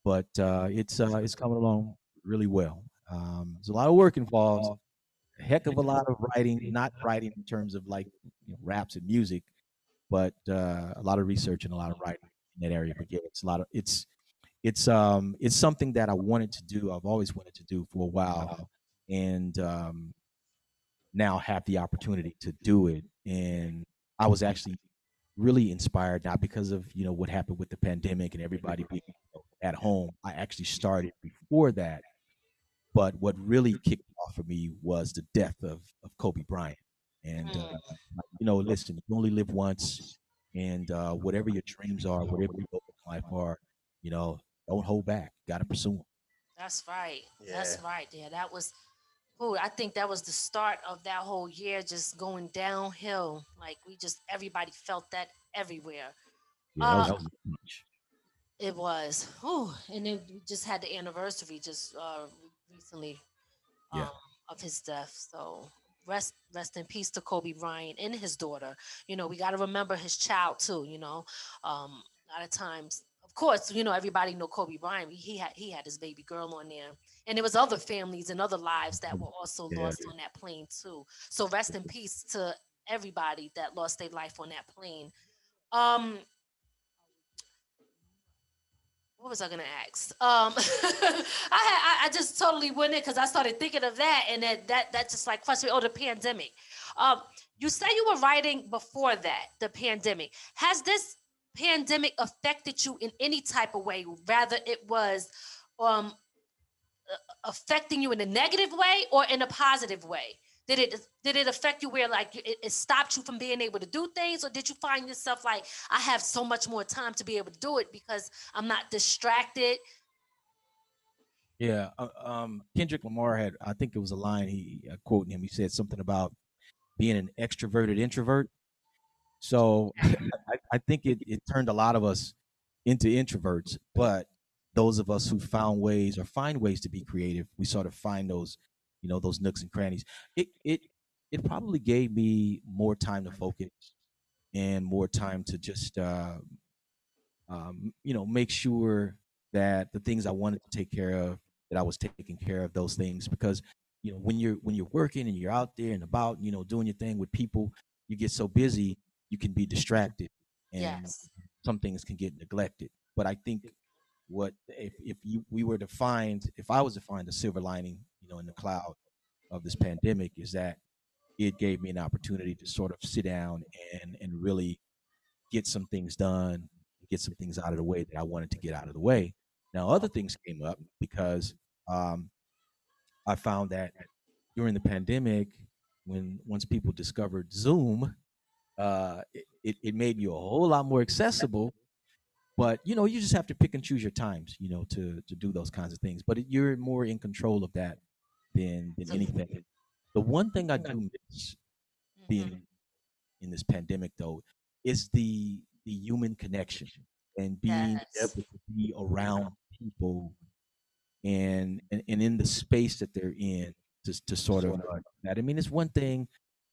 but uh, it's uh, it's coming along really well. Um, there's a lot of work involved, a heck of a lot of writing, not writing in terms of like you know, raps and music, but uh, a lot of research and a lot of writing in that area. But yeah, it's a lot of it's it's um it's something that I wanted to do. I've always wanted to do for a while, and um, now have the opportunity to do it. And I was actually really inspired not because of you know what happened with the pandemic and everybody being at home. I actually started before that, but what really kicked off for me was the death of of Kobe Bryant. And uh, you know, listen, you only live once, and uh, whatever your dreams are, whatever your goals in life are, you know, don't hold back. Got to pursue them. That's right. That's right. Yeah, that was. Ooh, I think that was the start of that whole year, just going downhill. Like we just everybody felt that everywhere. Yeah, Uh, that was. It was. Ooh, and then we just had the anniversary just uh recently um, Yeah. of his death. So rest rest in peace to Kobe Bryant and his daughter. You know, we got to remember his child too. You know, um, a lot of times, of course, you know everybody know Kobe Bryant. He had he had his baby girl on there, and there was other families and other lives that were also Yeah. lost on that plane too. So rest in peace to everybody that lost their life on that plane. Um, what was I gonna ask? Um, I had I, I just totally went in because I started thinking of that, and that that that just like frustrated. Oh, the pandemic. Um, you say you were writing before that, the pandemic. Has this pandemic affected you in any type of way? Rather, it was um affecting you in a negative way or in a positive way. Did it did it affect you where like it, it stopped you from being able to do things, or did you find yourself like I have so much more time to be able to do it because I'm not distracted? Yeah, uh, um, Kendrick Lamar had, I think it was a line he uh, quoting him. He said something about being an extroverted introvert. So I, I think it, it turned a lot of us into introverts. But those of us who found ways or find ways to be creative, we sort of find those, you know, those nooks and crannies. It it it probably gave me more time to focus and more time to just, uh, um, you know, make sure that the things I wanted to take care of that I was taking care of those things because you know when you're when you're working and you're out there and about you know doing your thing with people you get so busy you can be distracted and Yes. some things can get neglected but I think what if if you we were to find if I was to find a silver lining you know in the cloud of this pandemic is that it gave me an opportunity to sort of sit down and and really get some things done, get some things out of the way that I wanted to get out of the way. Now, other things came up because um, I found that during the pandemic, when once people discovered Zoom, uh, it, it made you a whole lot more accessible. But you know, you just have to pick and choose your times, you know, to to do those kinds of things. But you're more in control of that than than anything. The one thing I do miss being Mhm. in this pandemic, though, is the the human connection and being Yes. able to be around people and and, and in the space that they're in to, to sort of uh, that. I mean, it's one thing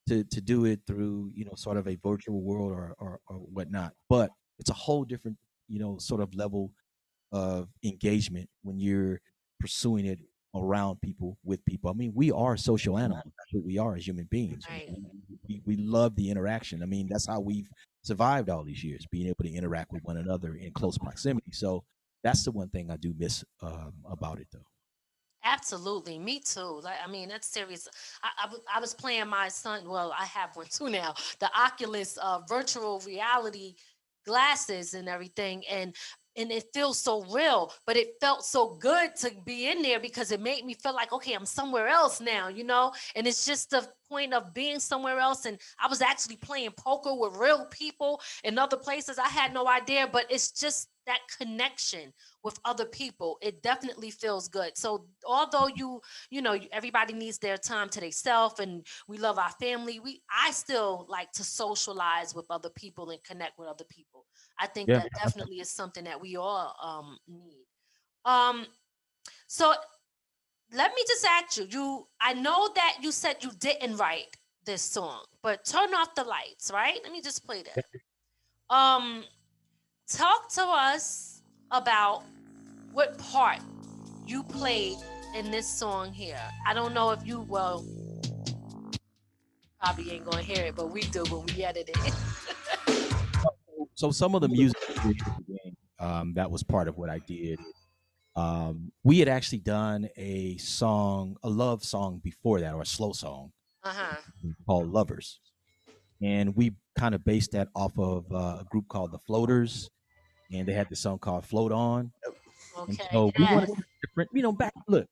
to to do it through you know sort of a virtual world or or, or whatnot, but it's a whole different you know sort of level of engagement when you're pursuing it around people with people. I mean, we are social animals. That's what we are as human beings. Right. We, we love the interaction. I mean, that's how we've survived all these years, being able to interact with one another in close proximity. So that's the one thing I do miss um, about it, though. Absolutely, me too. Like, I mean, that's serious. I, I was playing my son. Well, I have one too now. The Oculus uh, virtual reality glasses and everything, and and it feels so real. But it felt so good to be in there because it made me feel like, okay, I'm somewhere else now, you know. And it's just the point of being somewhere else. And I was actually playing poker with real people in other places. I had no idea, but it's just that connection with other people it definitely feels good so although you you know everybody needs their time to themselves and we love our family we i still like to socialize with other people and connect with other people i think Yeah. that definitely is something that we all um need um so let me just ask you you i know that you said you didn't write this song but turn off the lights right let me just play that um talk to us about what part you played in this song here. I don't know if you well probably ain't gonna hear it, but we do when we edit it. So some of the music we did at the game, um, that was part of what I did. Um, we had actually done a song, a love song before that, or a slow song uh-huh. called Lovers. And we kind of based that off of uh, a group called The Floaters. And they had this song called Float On. And Okay. so we wanted yes. to be different. You know, back look,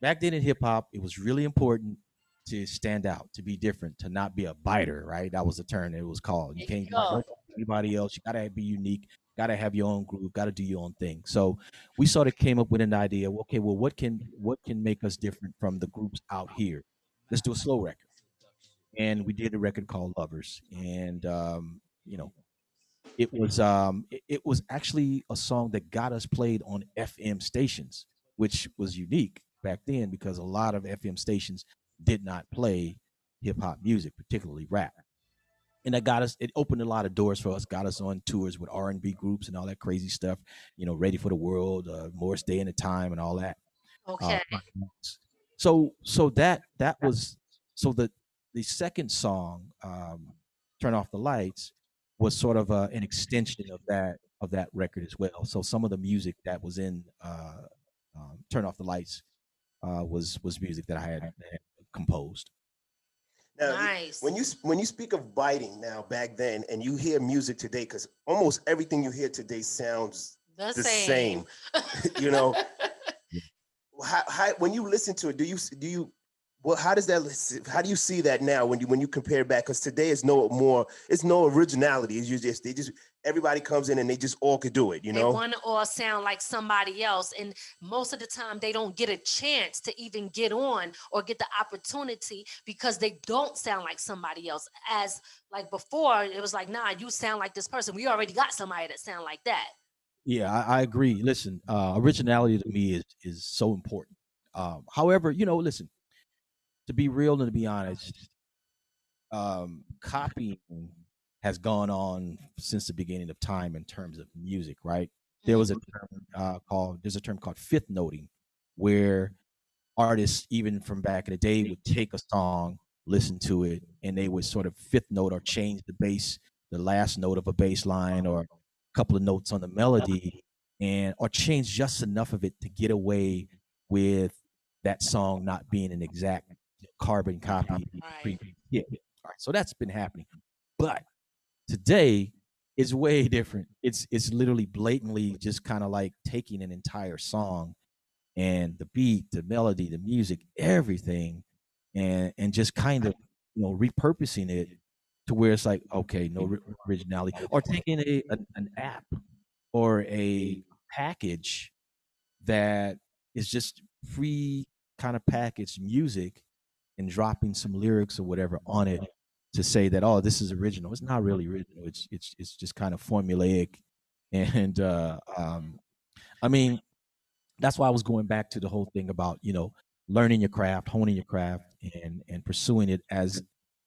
back then in hip hop, it was really important to stand out, to be different, to not be a biter, right? That was the term it was called. You There can't go. Anybody else. You gotta be unique. Gotta have your own groove. Gotta do your own thing. So we sort of came up with an idea. Okay, well, what can what can make us different from the groups out here? Let's do a slow record. And we did a record called Lovers, and um, you know, it was um it, it was actually a song that got us played on FM stations, which was unique back then because a lot of FM stations did not play hip hop music, particularly rap. And that got us it opened a lot of doors for us, got us on tours with R and B groups and all that crazy stuff, you know, Ready for the World, uh, Morris Day and the Time and all that. uh, Okay. so so that that was so the the second song um turn off the lights was sort of uh, an extension of that of that record as well so some of the music that was in uh um, turn off the lights uh was was music that i had, had composed Now, nice. when you when you speak of biting now back then, and you hear music today, because almost everything you hear today sounds the, the same. same. you know, how, how when you listen to it, do you do you well how does that how do you see that now when you when you compare back? Because today is no more it's no originality. It's you just they just everybody comes in and they just all could do it. You they know, want to all sound like somebody else and most of the time they don't get a chance to even get on or get the opportunity because they don't sound like somebody else. As like before it was like nah you sound like this person. We already got somebody that sound like that. Yeah i, I agree. Listen uh originality to me is is so important. Um however you know listen to be real and to be honest um copying has gone on since the beginning of time in terms of music right there was a term uh, called there's a term called fifth noting where artists even from back in the day would take a song listen to it and they would sort of fifth note or change the bass the last note of a bass line or a couple of notes on the melody and or change just enough of it to get away with that song not being an exact carbon copy. Right. pre- Yeah. All right. So that's been happening. But today is way different. It's it's literally blatantly just kind of like taking an entire song and the beat, the melody, the music, everything, and and just kind of you know repurposing it to where it's like okay, no originality, or taking a an, an app or a package that is just free kind of packaged music and dropping some lyrics or whatever on it to say that oh this is original. It's not really original. It's it's it's just kind of formulaic. And uh um i mean that's why i was going back to the whole thing about you know learning your craft honing your craft and and pursuing it as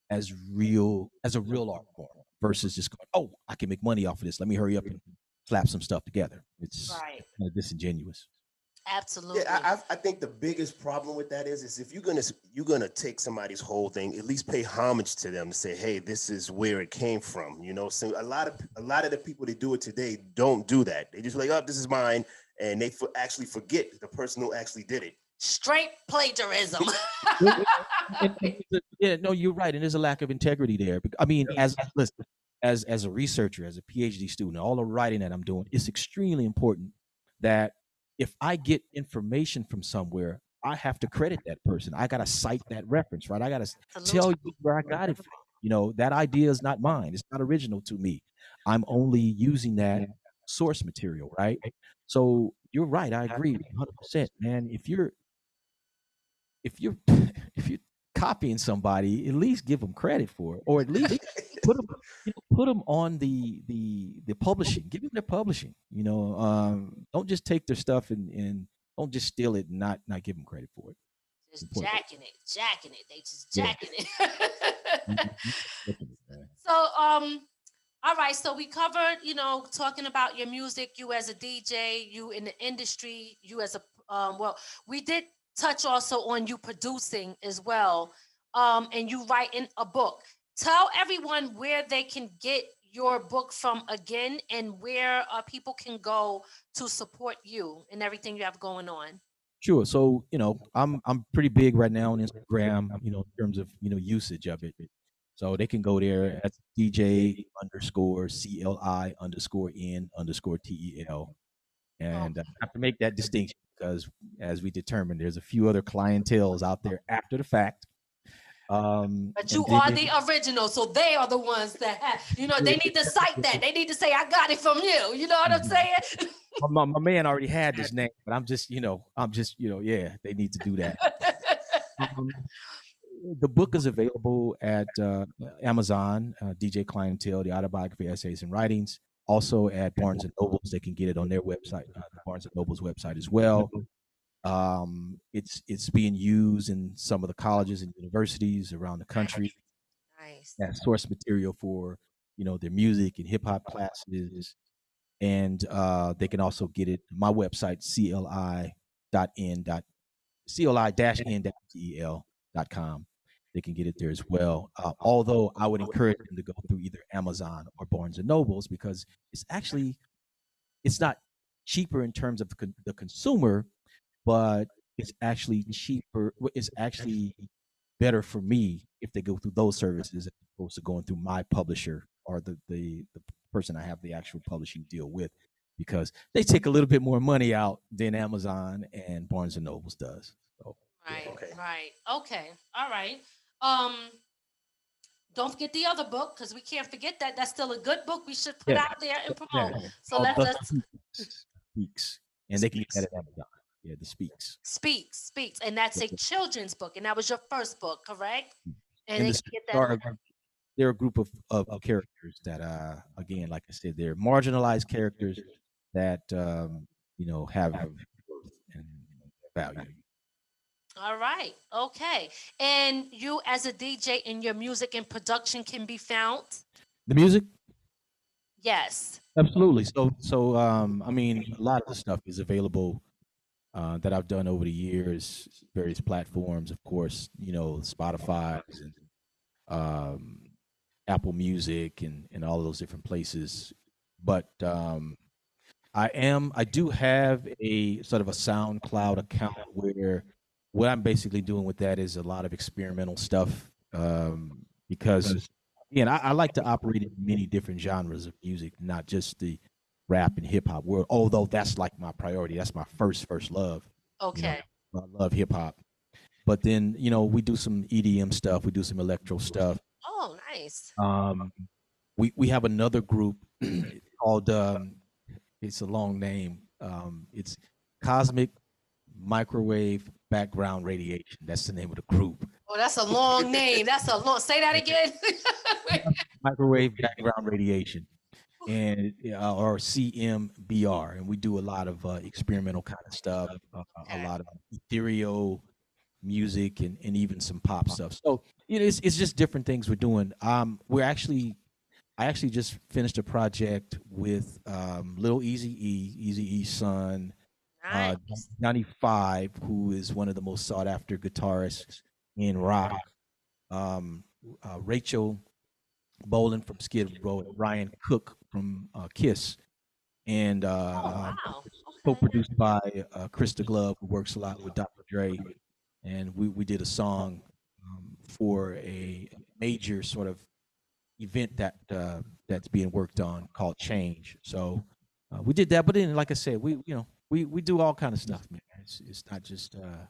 as real as a real art form versus just going oh i can make money off of this. Let me hurry up and slap some stuff together. It's Right. kind of disingenuous Absolutely. Yeah, I, I I think the biggest problem with that is is if you're gonna you're gonna take somebody's whole thing, at least pay homage to them. Say, hey, this is where it came from. You know, so a lot of a lot of the people that do it today don't do that. They just like, oh, this is mine, and they for, actually forget the person who actually did it. Straight plagiarism. And- and the- yeah, no, you're right, and there's a lack of integrity there. I mean, as listen, as as a researcher, as a PhD student, all the writing that I'm doing, it's extremely important that if I get information from somewhere, I have to credit that person. I gotta cite that reference, right? I gotta tell you where I got it from. You know, that idea is not mine. It's not original to me. I'm only using that source material, right? So you're right. I agree 100%, man. If you're if you're if you're copying somebody, at least give them credit for it, or at least put them you know, put them on the the the publishing. Give them their publishing. You know, um, don't just take their stuff and and don't just steal it and not not give them credit for it. just Important. jacking it, jacking it. They just Yeah. jacking it. So, um, all right. So we covered, you know, talking about your music, you as a DJ, you in the industry, you as a, um, well, we did touch also on you producing as well, um, and you writing a book. Tell everyone where they can get your book from again, and where uh, people can go to support you and everything you have going on. Sure. So you know, I'm I'm pretty big right now on Instagram. You know, in terms of you know usage of it. So they can go there at DJ underscore C L I underscore N underscore T E L, and uh, I have to make that distinction because, as we determined, there's a few other Cli-N-Tels out there after the fact. Um, But you they- are the original, so they are the ones that have, you know, they need to cite that. They need to say, I got it from you. You know what I'm saying? my, my man already had this name, but I'm just, you know, I'm just, you know, yeah, they need to do that. Um, the book is available at uh, Amazon, uh, DJ Cli-N-Tel, the autobiography, essays, and writings. Also at Barnes and Nobles, they can get it on their website, uh, the Barnes and Nobles website as well. Um, it's it's being used in some of the colleges and universities around the country. Nice. as source material for you know their music and hip hop classes, and uh, they can also get it my website cli.n dot cli dash n dot del dot com. They can get it there as well. Uh, although I would encourage them to go through either Amazon or Barnes and Nobles because it's actually it's not cheaper in terms of the, con- the consumer, but it's actually cheaper. It's actually better for me if they go through those services as opposed to going through my publisher or the the, the person I have the actual publishing deal with because they take a little bit more money out than Amazon and Barnes and Nobles does. So Right, Okay. right. Okay. All right. Um, don't forget the other book because we can't forget that. That's still a good book we should put Yeah. out there and promote. yeah, So the let's Speaks, and they can get that at Amazon. Yeah, the Speaks. Speaks, speaks, and that's a children's book, and that was your first book, correct? And, And they the can get are that. a group- they're a group of, of, of characters that, uh, again, like I said, they're marginalized characters that, um, you know, have have and value. All right. Okay. And you, as a DJ, and your music and production can be found. The music, Yes. Absolutely. So, so um, I mean, a lot of the stuff is available uh, that I've done over the years, various platforms, of course, you know, Spotify and um, Apple Music and and all of those different places. But um, I am, I do have a sort of a SoundCloud account where what I'm basically doing with that is a lot of experimental stuff um, because, again, I, I like to operate in many different genres of music, not just the rap and hip hop world. Although that's like my priority, that's my first first love. Okay. I love hip hop, but then you know we do some EDM stuff, we do some electro stuff. Oh, nice. Um, we we have another group called um, it's a long name. Um, it's Cosmic Microwave Background Radiation. That's the name of the group. Oh, that's a long name. That's a long. Say that again. Microwave Background Radiation, and uh, or CMBR, and we do a lot of uh, experimental kind of stuff, uh, a lot of ethereal music, and, and even some pop stuff. So you know, it's it's just different things we're doing. Um, we're actually I actually just finished a project with um, Little Easy E, Easy E's son, uh, nice. 95, who is one of the most sought after guitarists in rock. Um, uh, Rachel Bolan from Skid Row, and Ryan Cook from uh, Kiss, and Oh, uh, wow. Okay. co-produced by uh, Krista Glove, who works a lot with Dr. Dre, and we we did a song um, for a major sort of event that uh, that's being worked on called Change. So uh, we did that, but then, like I said, we you know we we do all kind of stuff, man. It's it's not just uh,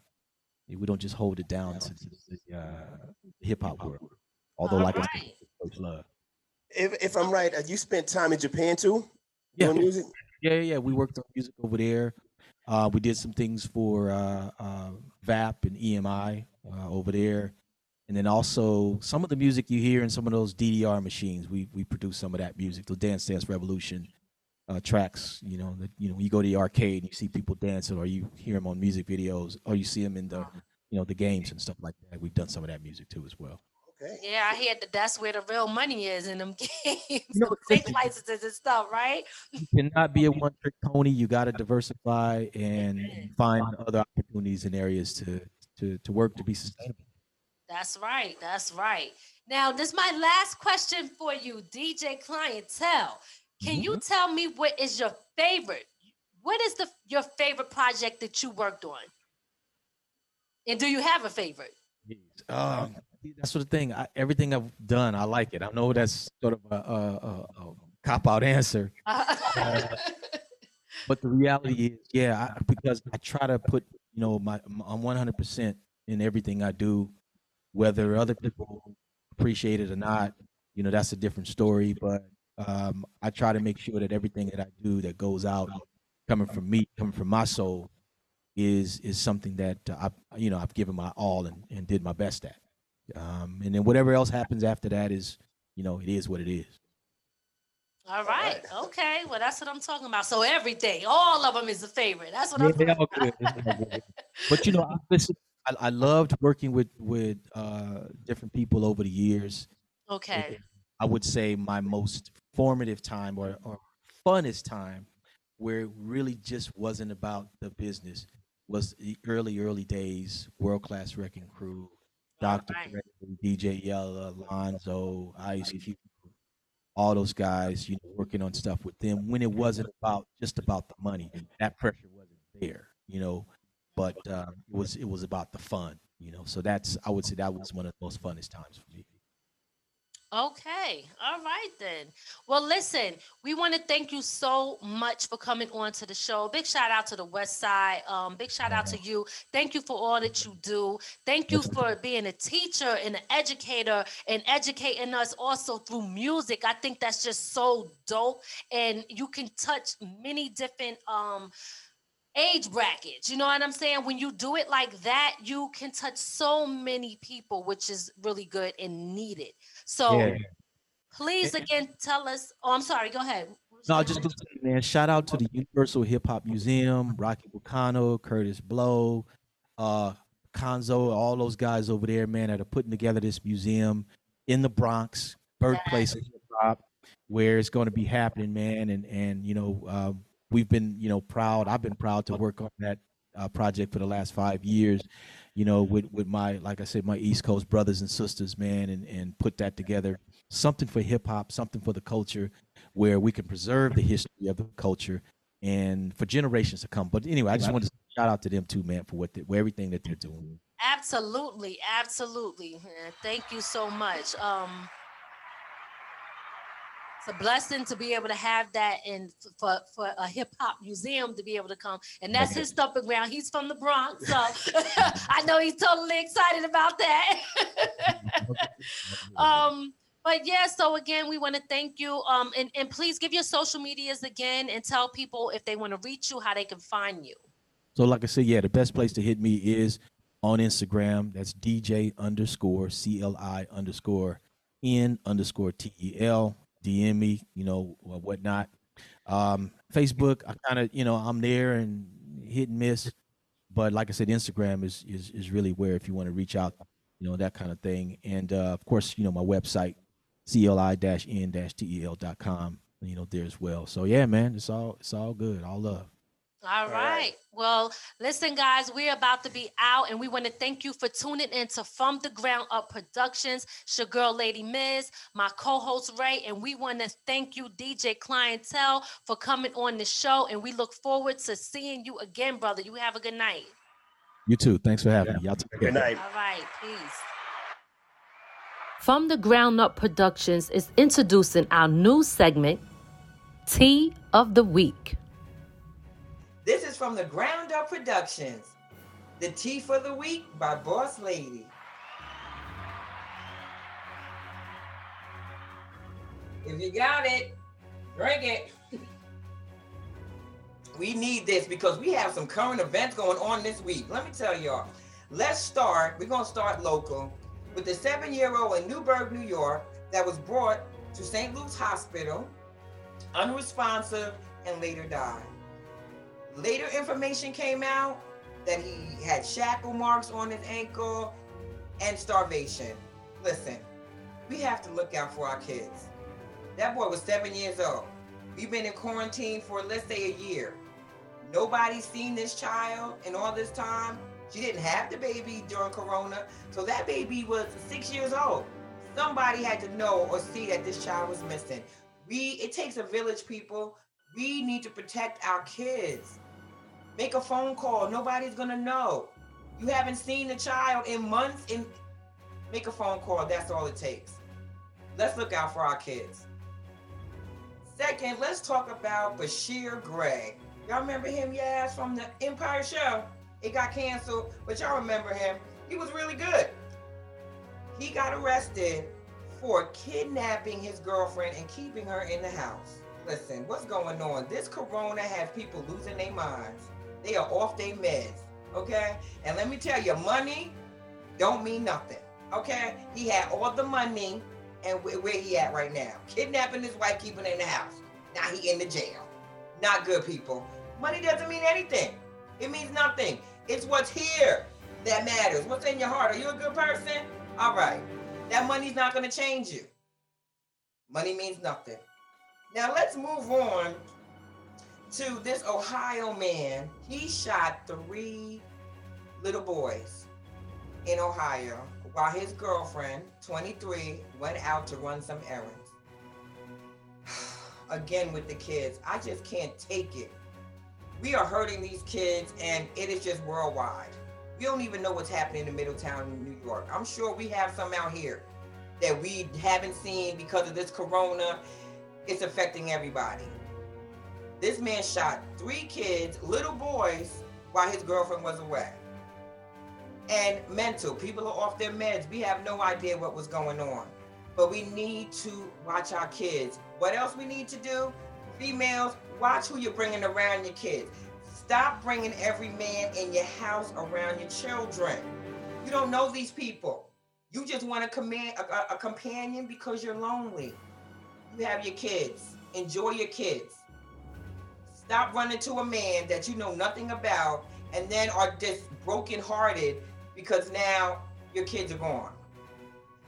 we don't just hold it down to the uh, hip hop world. Although, All like I said, Coach Love. If, if I'm right, uh, you spent time in Japan too Yeah, doing music. Yeah, yeah, yeah. We worked on music over there. Uh, we did some things for uh, uh, VAP and EMI uh, over there, and then also some of the music you hear in some of those DDR machines. We we produce some of that music, the Dance Dance Revolution uh, tracks. You know, that you know, you go to the arcade and you see people dancing, or you hear them on music videos, or you see them in the you know the games and stuff like that. We've done some of that music too as well. Okay. Yeah, I hear that that's where the real money is in them games. know, them fake licenses and stuff, right? You cannot be a one trick pony. You got to diversify and find other opportunities and areas to to to work to be sustainable. That's right. That's right. Now, this is my last question for you, DJ Cli-N-Tel. Can you mm-hmm. tell me what is your favorite? What is the your favorite project that you worked on? And do you have a favorite? Um, um that's sort of thing. I, everything I've done, I like it. I know that's sort of a, a, a, a cop out answer, uh-huh. but the reality is, yeah, I, because I try to put, you know, my I'm 100 percent in everything I do, whether other people appreciate it or not. You know, that's a different story. But um, I try to make sure that everything that I do that goes out, coming from me, coming from my soul, is is something that uh, I, you know, I've given my all and, and did my best at. Um, and then whatever else happens after that is, you know, it is what it is. All right. Okay. Well, that's what I'm talking about. So every day, all of them is a favorite. That's what I'm talking all about. good. It's but you know, I, listen, I, I loved working with with uh, different people over the years. Okay. I would say my most formative time or, or funnest time, where it really just wasn't about the business, was the early early days. World class Wreckin' Cru, Doctor Alright. Dre, DJ Yella, Lonzo, Ice Cube, all those guys. You know, working on stuff with them when it wasn't about just about the money. That pressure wasn't there. You know, but um, it was it was about the fun. You know, so that's I would say that was one of the most funnest times for me. Okay. All right then. Well, listen, we want to thank you so much for coming on to the show. Big shout out to the West Side. Um, big shout out to you. Thank you for all that you do. Thank you for being a teacher and an educator and educating us also through music. I think that's just so dope. And you can touch many different um age brackets. You know what I'm saying? When you do it like that, you can touch so many people, which is really good and needed. So Yeah. please again tell us. Oh, I'm sorry. Go ahead. No, just man. Shout out to the Universal Hip Hop Museum, Rocky Bucano, Kurtis Blow, uh, Konzo, all those guys over there, man, that are putting together this museum in the Bronx, birthplace of hip hop, where it's going to be happening, man. And and you know, uh, we've been you know proud. I've been proud to work on that uh, project for the last five years. You know, with with my like I said, my East Coast brothers and sisters, man, and and put that together. Something for hip hop, something for the culture, where we can preserve the history of the culture and for generations to come. But anyway, I just wanted to shout out to them too, man, for what they, for everything that they're doing. Absolutely, absolutely. Thank you so much. Um, it's a blessing to be able to have that and for, for a hip hop museum to be able to come. And that's his stomping ground. He's from the Bronx. So I know he's totally excited about that. um, but yeah, so again, we want to thank you. Um, and, and please give your social medias again and tell people if they want to reach you, how they can find you. So, like I said, yeah, the best place to hit me is on Instagram. That's DJ underscore C L I underscore N underscore T E L. DM me, you know, or whatnot. Um, Facebook, I kind of, you know, I'm there and hit and miss. But like I said, Instagram is is is really where if you want to reach out, you know, that kind of thing. And uh, of course, you know, my website, cli-n-tel.com, you know, there as well. So yeah, man, it's all it's all good, all love. All right. right. Well, listen, guys, we're about to be out, and we want to thank you for tuning in to From the Ground Up Productions. It's your girl, Lady Miz, my co host, Ray, and we want to thank you, DJ Cli-N-Tel, for coming on the show. And we look forward to seeing you again, brother. You have a good night. You too. Thanks for having yeah. me. Y'all take care. Good night. All right. Peace. From the Ground Up Productions is introducing our new segment, Tea of the Week. This is from the Ground Up Productions. The Tea for the Week by Boss Lady. If you got it, drink it. we need this because we have some current events going on this week. Let me tell y'all. Let's start. We're going to start local with the seven year old in Newburgh, New York, that was brought to St. Luke's Hospital, unresponsive, and later died. Later information came out that he had shackle marks on his ankle and starvation. Listen, we have to look out for our kids. That boy was seven years old. We've been in quarantine for, let's say, a year. Nobody's seen this child in all this time. She didn't have the baby during Corona. So that baby was six years old. Somebody had to know or see that this child was missing. We, it takes a village, people. We need to protect our kids. Make a phone call. Nobody's gonna know. You haven't seen the child in months. In make a phone call. That's all it takes. Let's look out for our kids. Second, let's talk about Bryshere Gray. Y'all remember him? Yes, from the Empire Show. It got canceled, but y'all remember him. He was really good. He got arrested for kidnapping his girlfriend and keeping her in the house. Listen, what's going on? This corona has people losing their minds. They are off their meds. Okay? And let me tell you, money don't mean nothing. Okay? He had all the money and where he at right now. Kidnapping his wife, keeping in the house. Now he in the jail. Not good people. Money doesn't mean anything. It means nothing. It's what's here that matters. What's in your heart? Are you a good person? All right. That money's not going to change you. Money means nothing. Now let's move on to this Ohio man. He shot three little boys in Ohio while his girlfriend, 23, went out to run some errands. Again, with the kids, I just can't take it. We are hurting these kids, and it is just worldwide. We don't even know what's happening in Middletown, New York. I'm sure we have some out here that we haven't seen because of this corona. It's affecting everybody. This man shot three kids, little boys, while his girlfriend was away. And mental, people are off their meds. We have no idea what was going on. But we need to watch our kids. What else we need to do? Females, watch who you're bringing around your kids. Stop bringing every man in your house around your children. You don't know these people. You just want a, command, a, a companion because you're lonely. You have your kids. Enjoy your kids. Stop running to a man that you know nothing about and then are just brokenhearted because now your kids are gone.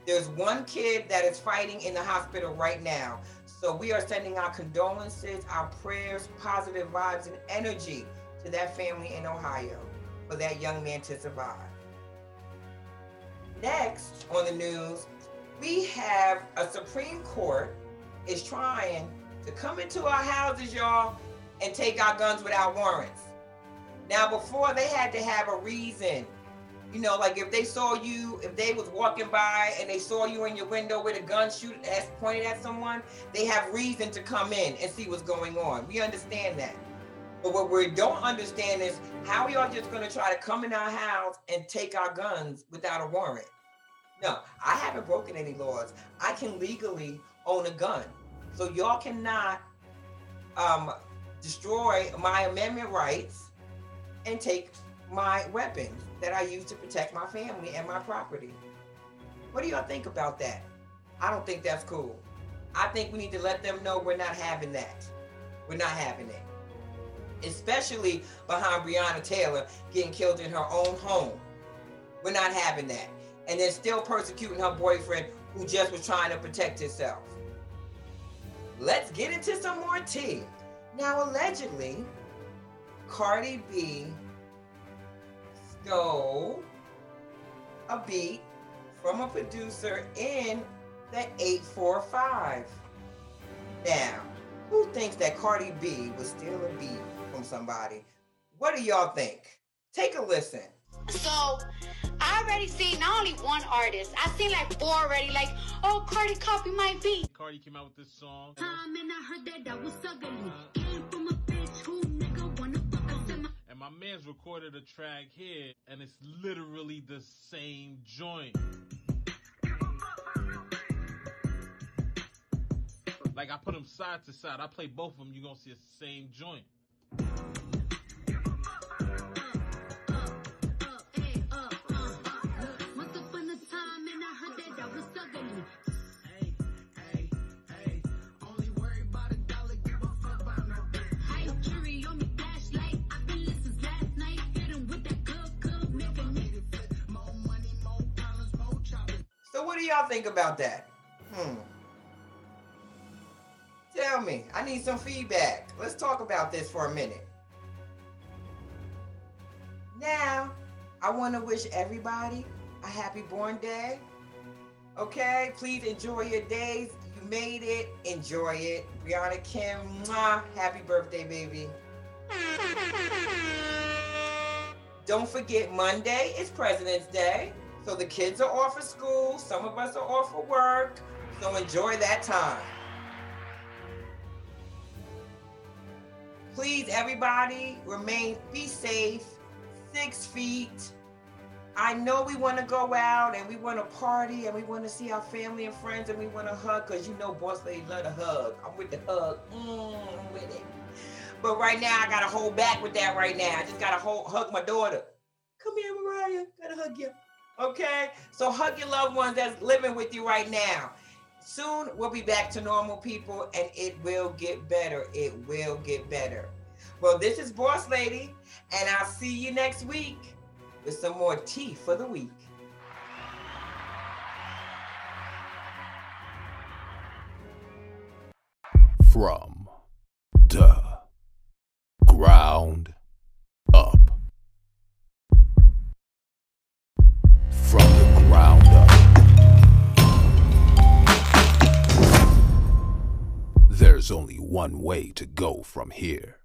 There's one kid that is fighting in the hospital right now. So we are sending our condolences, our prayers, positive vibes, and energy to that family in Ohio for that young man to survive. Next on the news, we have a Supreme Court is trying to come into our houses, y'all, and take our guns without warrants. Now, before they had to have a reason. You know, like if they saw you, if they was walking by and they saw you in your window with a gun shoot as pointed at someone, they have reason to come in and see what's going on. We understand that. But what we don't understand is how y'all just gonna try to come in our house and take our guns without a warrant. No, I haven't broken any laws. I can legally own a gun. So y'all cannot um, destroy my amendment rights and take my weapons that I use to protect my family and my property. What do y'all think about that? I don't think that's cool. I think we need to let them know we're not having that. We're not having it. Especially behind Breonna Taylor getting killed in her own home. We're not having that. And then still persecuting her boyfriend who just was trying to protect himself. Let's get into some more tea. Now, allegedly, Cardi B stole a beat from a producer in the 845. Now, who thinks that Cardi B would steal a beat from somebody? What do y'all think? Take a listen. So I already seen not only one artist, I seen like four already. Like, oh, Cardi copy my beat. Cardi came out with this song. Time and I heard that that was ugly. Came from a bitch who nigga wanna fuck us my And my man's recorded a track here, and it's literally the same joint. Like I put them side to side. I play both of them. You gonna see the same joint. Y'all think about that? Hmm. Tell me. I need some feedback. Let's talk about this for a minute. Now, I want to wish everybody a happy born day. Okay, please enjoy your days. You made it. Enjoy it. Brianna Kim, mwah, happy birthday, baby. Don't forget, Monday is President's Day. So the kids are off of school. Some of us are off of work. So enjoy that time. Please, everybody, remain, be safe, six feet. I know we want to go out and we want to party and we want to see our family and friends and we want to hug because you know Boss Lady love to hug. I'm with the hug. Mm, I'm with it. But right now, I got to hold back with that right now. I just got to hold, hug my daughter. Come here, Mariah. Got to hug you. Okay? So hug your loved ones that's living with you right now. Soon we'll be back to normal people and it will get better. It will get better. Well, this is Boss Lady, and I'll see you next week with some more tea for the week. From the There's only one way to go from here.